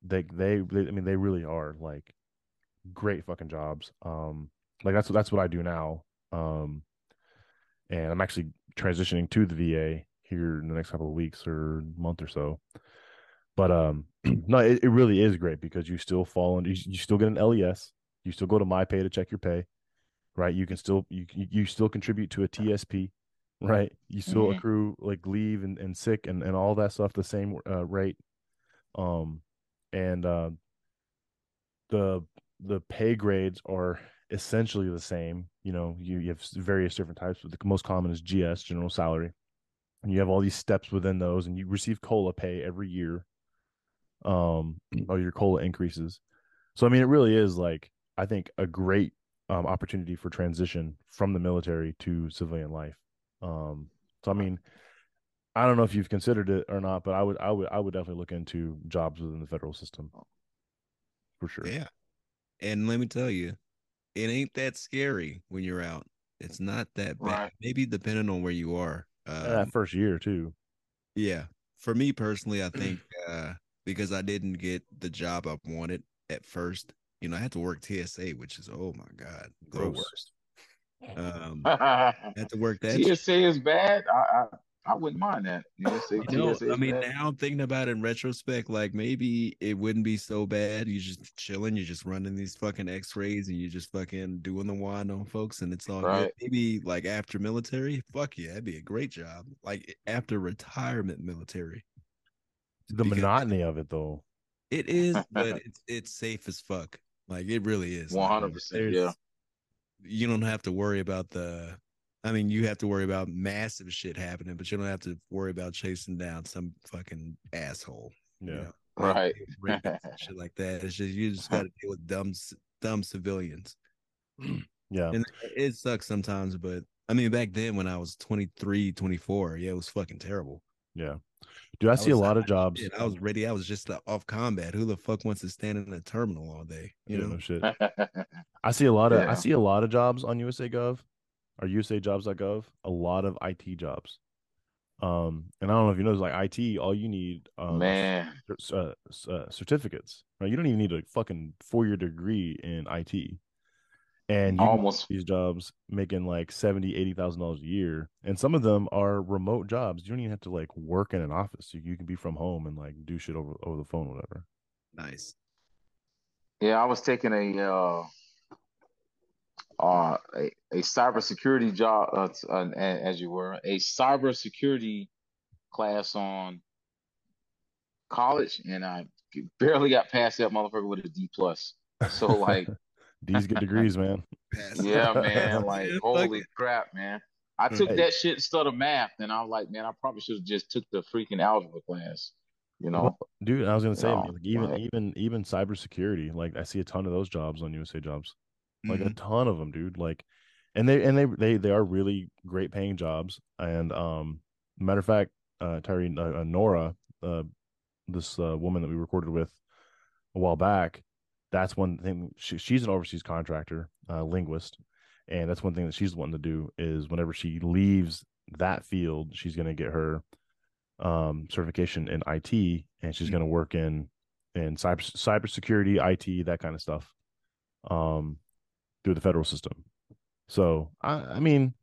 they they, they i mean they really are like great fucking jobs. Um like that's that's what i do now um and i'm actually transitioning to the va here in the next couple of weeks or month or so. But um, (clears throat) no, it, it really is great because you still fall and you, you still get an LES. You still go to my pay to check your pay, right? You can still you you still contribute to a TSP, right? You still mm-hmm. accrue like leave and, and sick and, and all that stuff the same uh, rate. Um, and uh, the the pay grades are essentially the same. You know, you, you have various different types, but the most common is GS, general salary. And you have all these steps within those and you receive cola pay every year um or your cola increases. So i mean it really is like i think a great um, opportunity for transition from the military to civilian life. Um so i mean i don't know if you've considered it or not but i would i would i would definitely look into jobs within the federal system. For sure. Yeah. And let me tell you it ain't that scary when you're out it's not that bad right. maybe depending on where you are um, that first year too. Yeah, for me personally, I think (clears throat) uh, because I didn't get the job I wanted at first, you know, I had to work TSA, which is oh my god, the worst. Um, (laughs) had to work that. shit. TSA is bad. I, I I wouldn't mind that. You know, say You know, I mean, bad. now I'm thinking about it in retrospect, like maybe it wouldn't be so bad. You're just chilling, you're just running these fucking X-rays, and you're just fucking doing the wine on folks, and it's all good. Maybe like after military, fuck yeah, that'd be a great job. Like after retirement military, The Because- monotony of it though. it is, (laughs) but it's it's safe as fuck. Like it really is. 100%, there's- yeah. You don't have to worry about the. I mean, you have to worry about massive shit happening, but you don't have to worry about chasing down some fucking asshole. you Yeah. know? Right. rape- (laughs) rapists and shit like that. It's just you just (laughs) got to deal with dumb dumb civilians. (clears throat) Yeah. And it sucks sometimes, but I mean back then when I was 23, 24, yeah, it was fucking terrible. Yeah. Dude, I see a lot of jobs. Shit, I was ready. I was just uh, off combat. Who the fuck wants to stand in a terminal all day? You Yeah, know, no shit. (laughs) I see a lot of I see a lot of jobs on USA Gov or USAjobs.gov, a lot of IT jobs. Um, and I don't know if you know, it's like IT, all you need um, Man. cer- uh, c- uh, certificates. Right? You don't even need a fucking four year degree in IT, and you Almost these jobs making like seventy, eighty thousand dollars a year, and some of them are remote jobs. You don't even have to like work in an office. You, you can be from home and like do shit over over the phone, whatever. nice. Yeah, I was taking a uh uh a, a cybersecurity job uh, uh, as you were a cybersecurity class on college and I barely got past that motherfucker with a D plus. So like (laughs) These get degrees, man. Yeah man (laughs) like holy crap man. I took Hey. that shit instead of math and I was like man I probably should have just took the freaking algebra class. You know. Dude, I was gonna say, No, like, even right. even even cybersecurity, like I see a ton of those jobs on USA Jobs, like a Mhm. ton of them, dude. Like, and they and they they they are really great paying jobs. And um, matter of fact, uh, Tyree uh, uh, Nora, uh, this uh, woman that we recorded with a while back, that's one thing. She, she's an overseas contractor, uh, linguist, and that's one thing that she's wanting to do is whenever she leaves that field, she's gonna get her um certification in IT and she's Mm. going to work in in cyber cybersecurity, IT, that kind of stuff um through the federal system. So, I I mean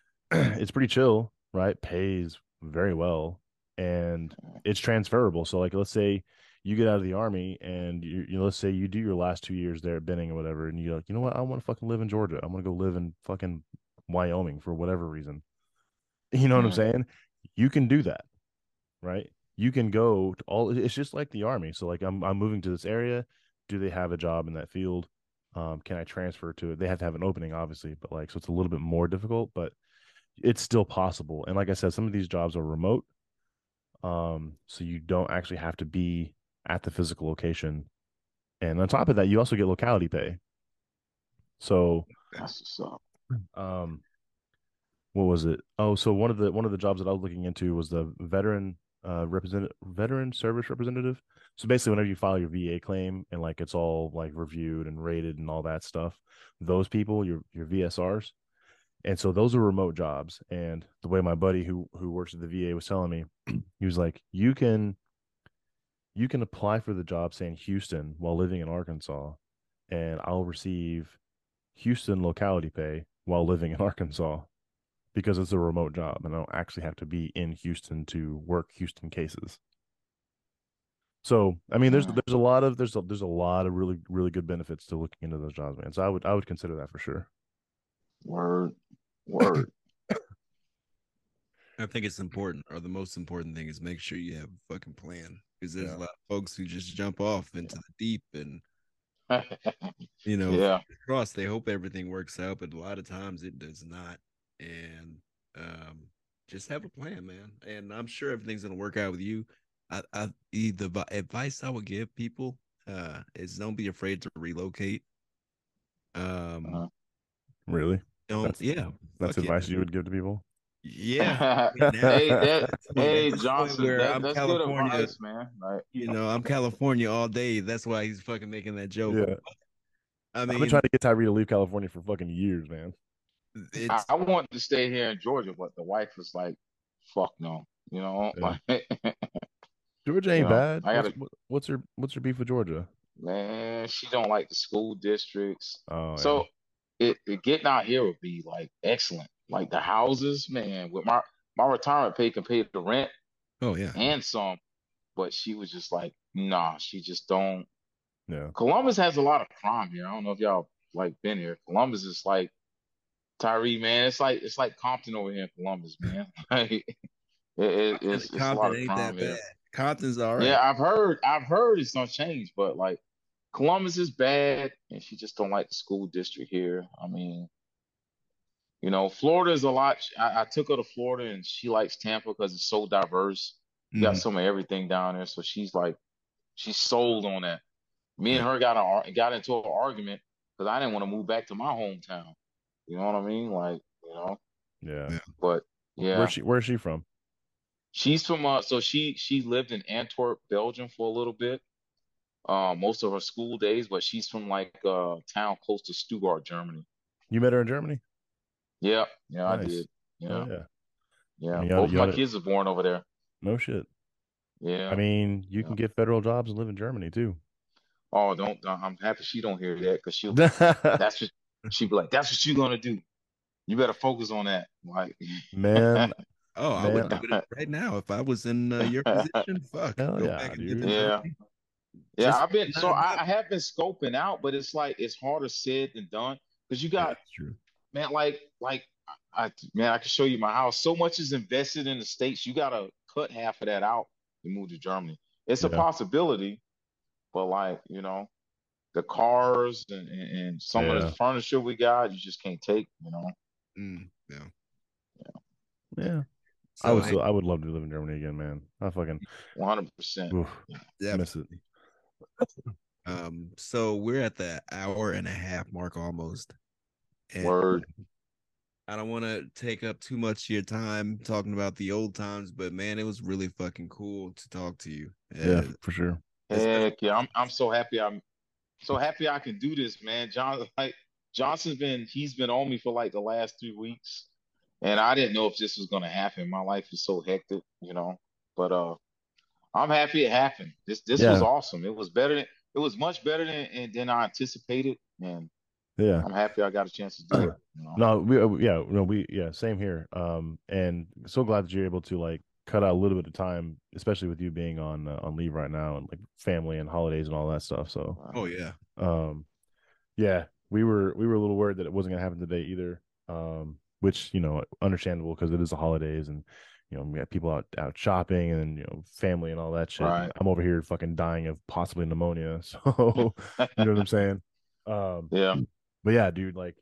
(clears throat) it's pretty chill, right? Pays very well and it's transferable. So like let's say you get out of the army and you, you know, let's say you do your last two years there at Benning or whatever, and you're like, you know what, I want to fucking live in Georgia. I want to go live in fucking Wyoming for whatever reason. (laughs) You know what I'm Mhm. saying? You can do that, right? You can go to all. It's just like the army. So like, I'm I'm moving to this area. Do they have a job in that field? Um, can I transfer to it? They have to have an opening, obviously, but like, so it's a little bit more difficult, but it's still possible. And like I said, some of these jobs are remote, um, so you don't actually have to be at the physical location. And on top of that, you also get locality pay. So That's what's up. (clears throat) um what was it oh so one of the one of the jobs that i was looking into was the veteran uh representative veteran service representative so basically whenever you file your va claim and like it's all like reviewed and rated and all that stuff those people your your vsrs and so those are remote jobs and the way my buddy who who works at the va was telling me (clears throat) he was like you can you can apply for the job saying houston while living in arkansas and i'll receive houston locality pay while living in (laughs) arkansas because it's a remote job and I don't actually have to be in Houston to work Houston cases. So I mean, there's Mm. there's a lot of there's a there's a lot of really really good benefits to looking into those jobs, man. So I would I would consider that for sure. Word. Word. I think it's important, or the most important thing is make sure you have a fucking plan. Because there's Yeah. a lot of folks who just jump off into the deep and (laughs) you know, yeah. cross. They hope everything works out, but a lot of times it does not. And um, just have a plan, man. And I'm sure everything's gonna work out with you. I, I the advice I would give people uh, is don't be afraid to relocate. Um, Uh-huh. Really, don't That's- yeah, that's fuck yeah. advice you would give to people. Yeah, hey, that, I mean, hey, that's Johnson, that, I'm that's good California. advice, man. Like, (laughs) you know, I'm California all day. That's why he's fucking making that joke. Yeah. I mean, I've been trying to get Tyree to leave California for fucking years, man. it's I, I wanted to stay here in Georgia, but the wife was like, "Fuck no," you know. Yeah. (laughs) Like, Georgia ain't know, bad. I What's, gotta- what- what's your what's your beef with Georgia? man, she don't like the school districts. Oh, So it, it getting out here would be like excellent. Like the houses, man, with my my retirement pay can pay the rent Oh yeah. and some, but she was just like, nah, she just don't. Yeah. Columbus has a lot of crime here. I don't know if y'all like been here. Columbus is like Tyree, man. It's like it's like Compton over here in Columbus, man. (laughs) Like it, it, it's, it's a lot Compton of ain't crime that here. bad. Compton's all right. Yeah, I've heard I've heard it's gonna change, but like Columbus is bad, and she just don't like the school district here. I mean, you know, Florida is a lot. I, I took her to Florida, and she likes Tampa because it's so diverse. You got Mhm. some of everything down there, so she's like, she's sold on that. Me and her got a, got into an argument because I didn't want to move back to my hometown. You know what I mean? Like, you know, Yeah. Yeah. but yeah, Where's she where's she from? She's from uh, so she she lived in Antwerp, Belgium for a little bit, uh, most of her school days, but she's from like uh, a town close to Stuttgart, Germany. You met her in Germany? Yeah, yeah, I did. Yeah, Oh, yeah. yeah. Both my kids are born over there. No shit. Yeah. I mean, you can get federal jobs and live in Germany too. Oh, don't. I'm happy she don't hear that because she'll. (laughs) That's what she'd be like. That's what you're gonna do. You better focus on that. Like, Man, Oh, I would do it (laughs) right now if I was in uh, your position. Fuck. Hell go yeah, back and dude. get the Yeah. degree. yeah, Just I've been. So I. I have been scoping out, but it's like it's harder said than done because you got true. man, like, like, I, man, I can show you my house. So much is invested in the states. You gotta cut half of that out and move to Germany. It's a possibility, but like, you know, the cars and, and, and some of the furniture we got, you just can't take. You know, Mm, yeah. yeah. I So, would hey, still, I would love to live in Germany again, man. I fucking one hundred percent. oof, yeah, miss it. Um, so we're at the hour and a half mark almost. And Word. I don't want to take up too much of your time talking about the old times, but man, it was really fucking cool to talk to you. Yeah, Uh, for sure. Heck yeah, I'm I'm so happy I'm so happy I can do this, man. John like Johnson's been he's been on me for like the last three weeks. And I didn't know if this was gonna happen. My life is so hectic, you know. But uh I'm happy it happened. This this was awesome. It was better than it was much better than than I anticipated. And Yeah. I'm happy I got a chance to do it. You know? No, we uh, yeah, no, we yeah, same here. Um, and so glad that you're able to like cut out a little bit of time, especially with you being on uh, on leave right now and like family and holidays and all that stuff. So, oh yeah. um, yeah, we were we were a little worried that it wasn't gonna happen today either. Um, which you know, understandable because it is the holidays and you know we got people out out shopping and you know family and all that shit. Right. I'm over here fucking dying of possibly pneumonia. (laughs) So you know what I'm (laughs) saying? Um, Yeah. but yeah, dude, like,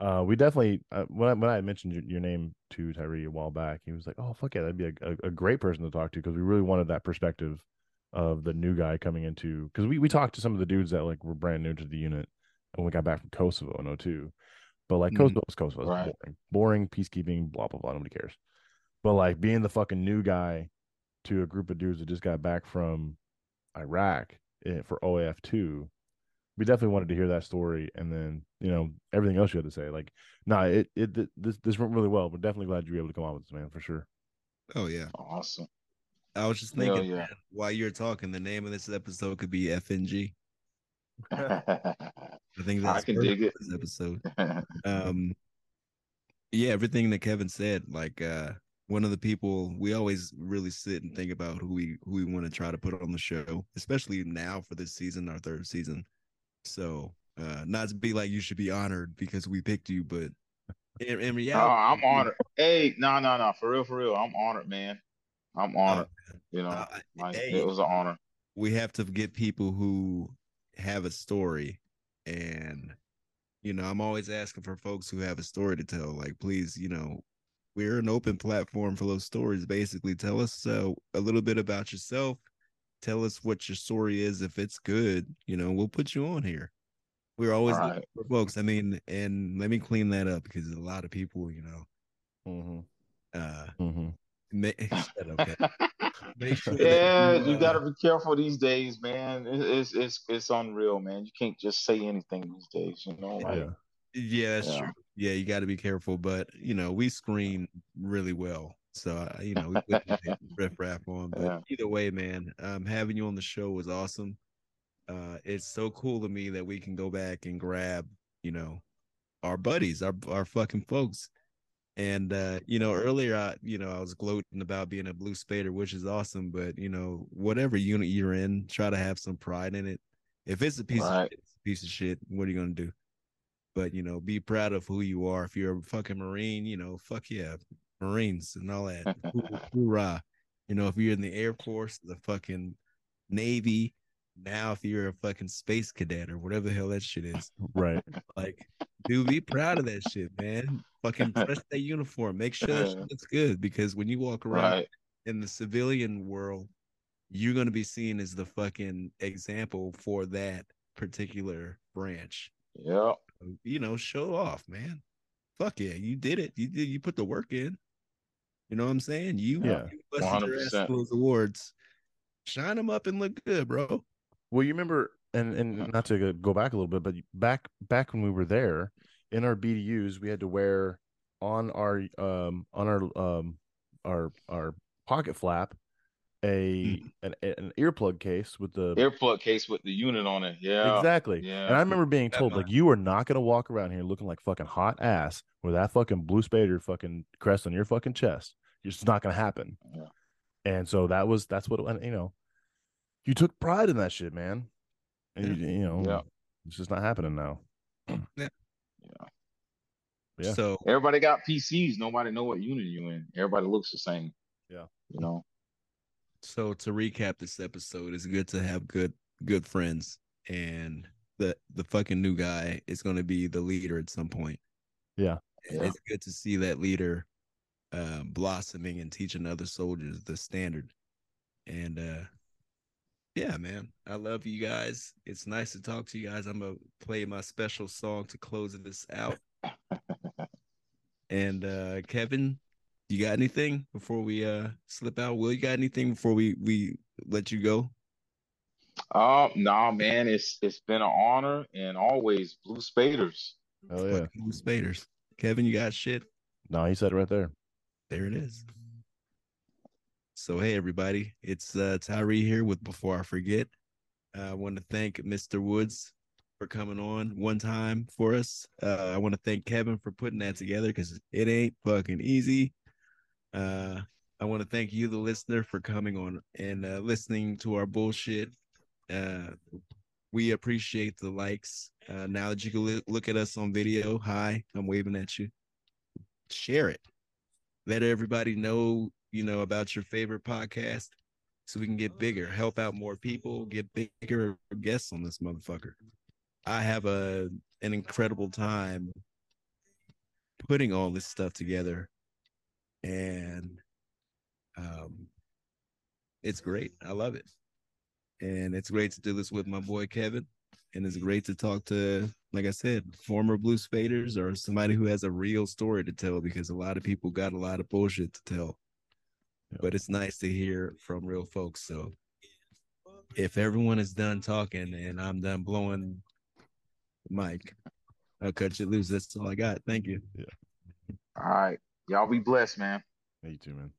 uh, we definitely uh, when I when I mentioned your, your name to Tyree a while back, he was like, "Oh fuck yeah, that'd be a, a, a great person to talk to," because we really wanted that perspective of the new guy coming into because we we talked to some of the dudes that like were brand new to the unit when we got back from Kosovo in 02. But like. Kosovo was Kosovo, Right. boring, boring peacekeeping, blah blah blah. Nobody cares. But like being the fucking new guy to a group of dudes that just got back from Iraq eh, for OIF two, we definitely wanted to hear that story and then you know everything else you had to say. Like, nah, it it this this went really well. We're definitely glad you were able to come on with this man for sure. Oh yeah. Awesome. I was just thinking yeah. while you're talking, the name of this episode could be FNG. (laughs) I think I that's can perfect dig it. This episode. (laughs) um yeah everything that kevin said like uh one of the people we always really sit and think about who we who we want to try to put on the show especially now for this season our third season so uh not to be like you should be honored because we picked you but in, in Oh, I'm honored. Hey, no, no, no, for real, for real. I'm honored, man. I'm honored. You know, uh, like, hey, it was an honor. we have to get people who have a story and you know i'm always asking for folks who have a story to tell like please you know we're an open platform for those stories basically tell us uh, a little bit about yourself tell us what your story is if it's good you know we'll put you on here we're always right. for folks i mean and let me clean that up because a lot of people you know Mm-hmm. uh Mm-hmm. ma- (laughs) shut up, Kevin. Make (laughs) sure Yeah, you, you uh, gotta be careful these days, man. It- It's it's it's unreal, man. You can't just say anything these days, you know. Like, Yeah. Yeah, that's Yeah. true. Yeah, you got to be careful, but you know, we screen really well, so uh, you know, we wouldn't take (laughs) riff raff on. But Yeah. either way, man, um, having you on the show was awesome. Uh, it's so cool to me that we can go back and grab, you know, our buddies, our our fucking folks. And uh, you know, earlier I, you know, I was gloating about being a blue spader, which is awesome, but you know, whatever unit you're in, try to have some pride in it. If it's a piece Right. of shit, it's a piece of shit, what are you gonna do? But you know, be proud of who you are. If you're a fucking Marine, you know, fuck yeah, Marines and all that. Hoorah. (laughs) You know, if you're in the Air Force, the fucking Navy, now if you're a fucking space cadet or whatever the hell that shit is, Right. like, dude, be proud of that shit, man. Fucking press that uniform. Make sure that shit (laughs) looks good because when you walk around Right. in the civilian world, you're gonna be seen as the fucking example for that particular branch. Yep. You know, show off, man. Fuck yeah, you did it. You did. You put the work in. You know what I'm saying? You, Yeah. you busted your ass 100%. for those awards. Shine them up and look good, bro. Well, you remember, and and not to go- go back a little bit, but back back when we were there in our BDUs, we had to wear on our um on our um our our pocket flap a an, an earplug case with the Earplug case with the unit on it. Yeah. exactly. Yeah, And I remember being told like you are not gonna walk around here looking like fucking hot ass with that fucking blue spader fucking crest on your fucking chest. It's just not gonna happen. Yeah. And so that was that's what you know. You took pride in that shit, man. And you, you know, Yeah. it's just not happening now. (clears throat) Yeah. Yeah. So Everybody got PCs. Nobody know what unit you in. Everybody looks the same. Yeah. You know. so to recap this episode, it's good to have good good friends, and the the fucking new guy is going to be the leader at some point. Yeah. Yeah. it's good to see that leader uh, blossoming and teaching other soldiers the standard. And uh, yeah, man, I love you guys. It's nice to talk to you guys. I'm gonna play my special song to close this out. (laughs) and uh, Kevin, you got anything before we uh slip out? Will you got anything before we we let you go? Um, nah, man, it's it's been an honor and always blue spaders. Oh yeah. Blue Spaders. Kevin, you got shit? No, he said it right there. There it is. So hey everybody, it's uh Tyree here with Before I Forget. Uh, I want to thank Mr. Woods for coming on one time for us. Uh, I want to thank Kevin for putting that together because it ain't fucking easy. Uh, I want to thank you, the listener, for coming on and uh, listening to our bullshit. Uh, we appreciate the likes. Uh, now that you can li- look at us on video, hi, I'm waving at you. Share it. Let everybody know, you know, about your favorite podcast so we can get bigger, help out more people, get bigger guests on this motherfucker. I have a an incredible time putting all this stuff together and um it's great. I love it. And it's great to do this with my boy Kevin. And it's great to talk to, like I said, former Blue Spaders or somebody who has a real story to tell because a lot of people got a lot of bullshit to tell. Yeah. But it's nice to hear from real folks. So if everyone is done talking and I'm done blowing the mic, I'll cut you loose. That's all I got. Thank you. Yeah. All right. Y'all be blessed, man. Yeah, you too, man.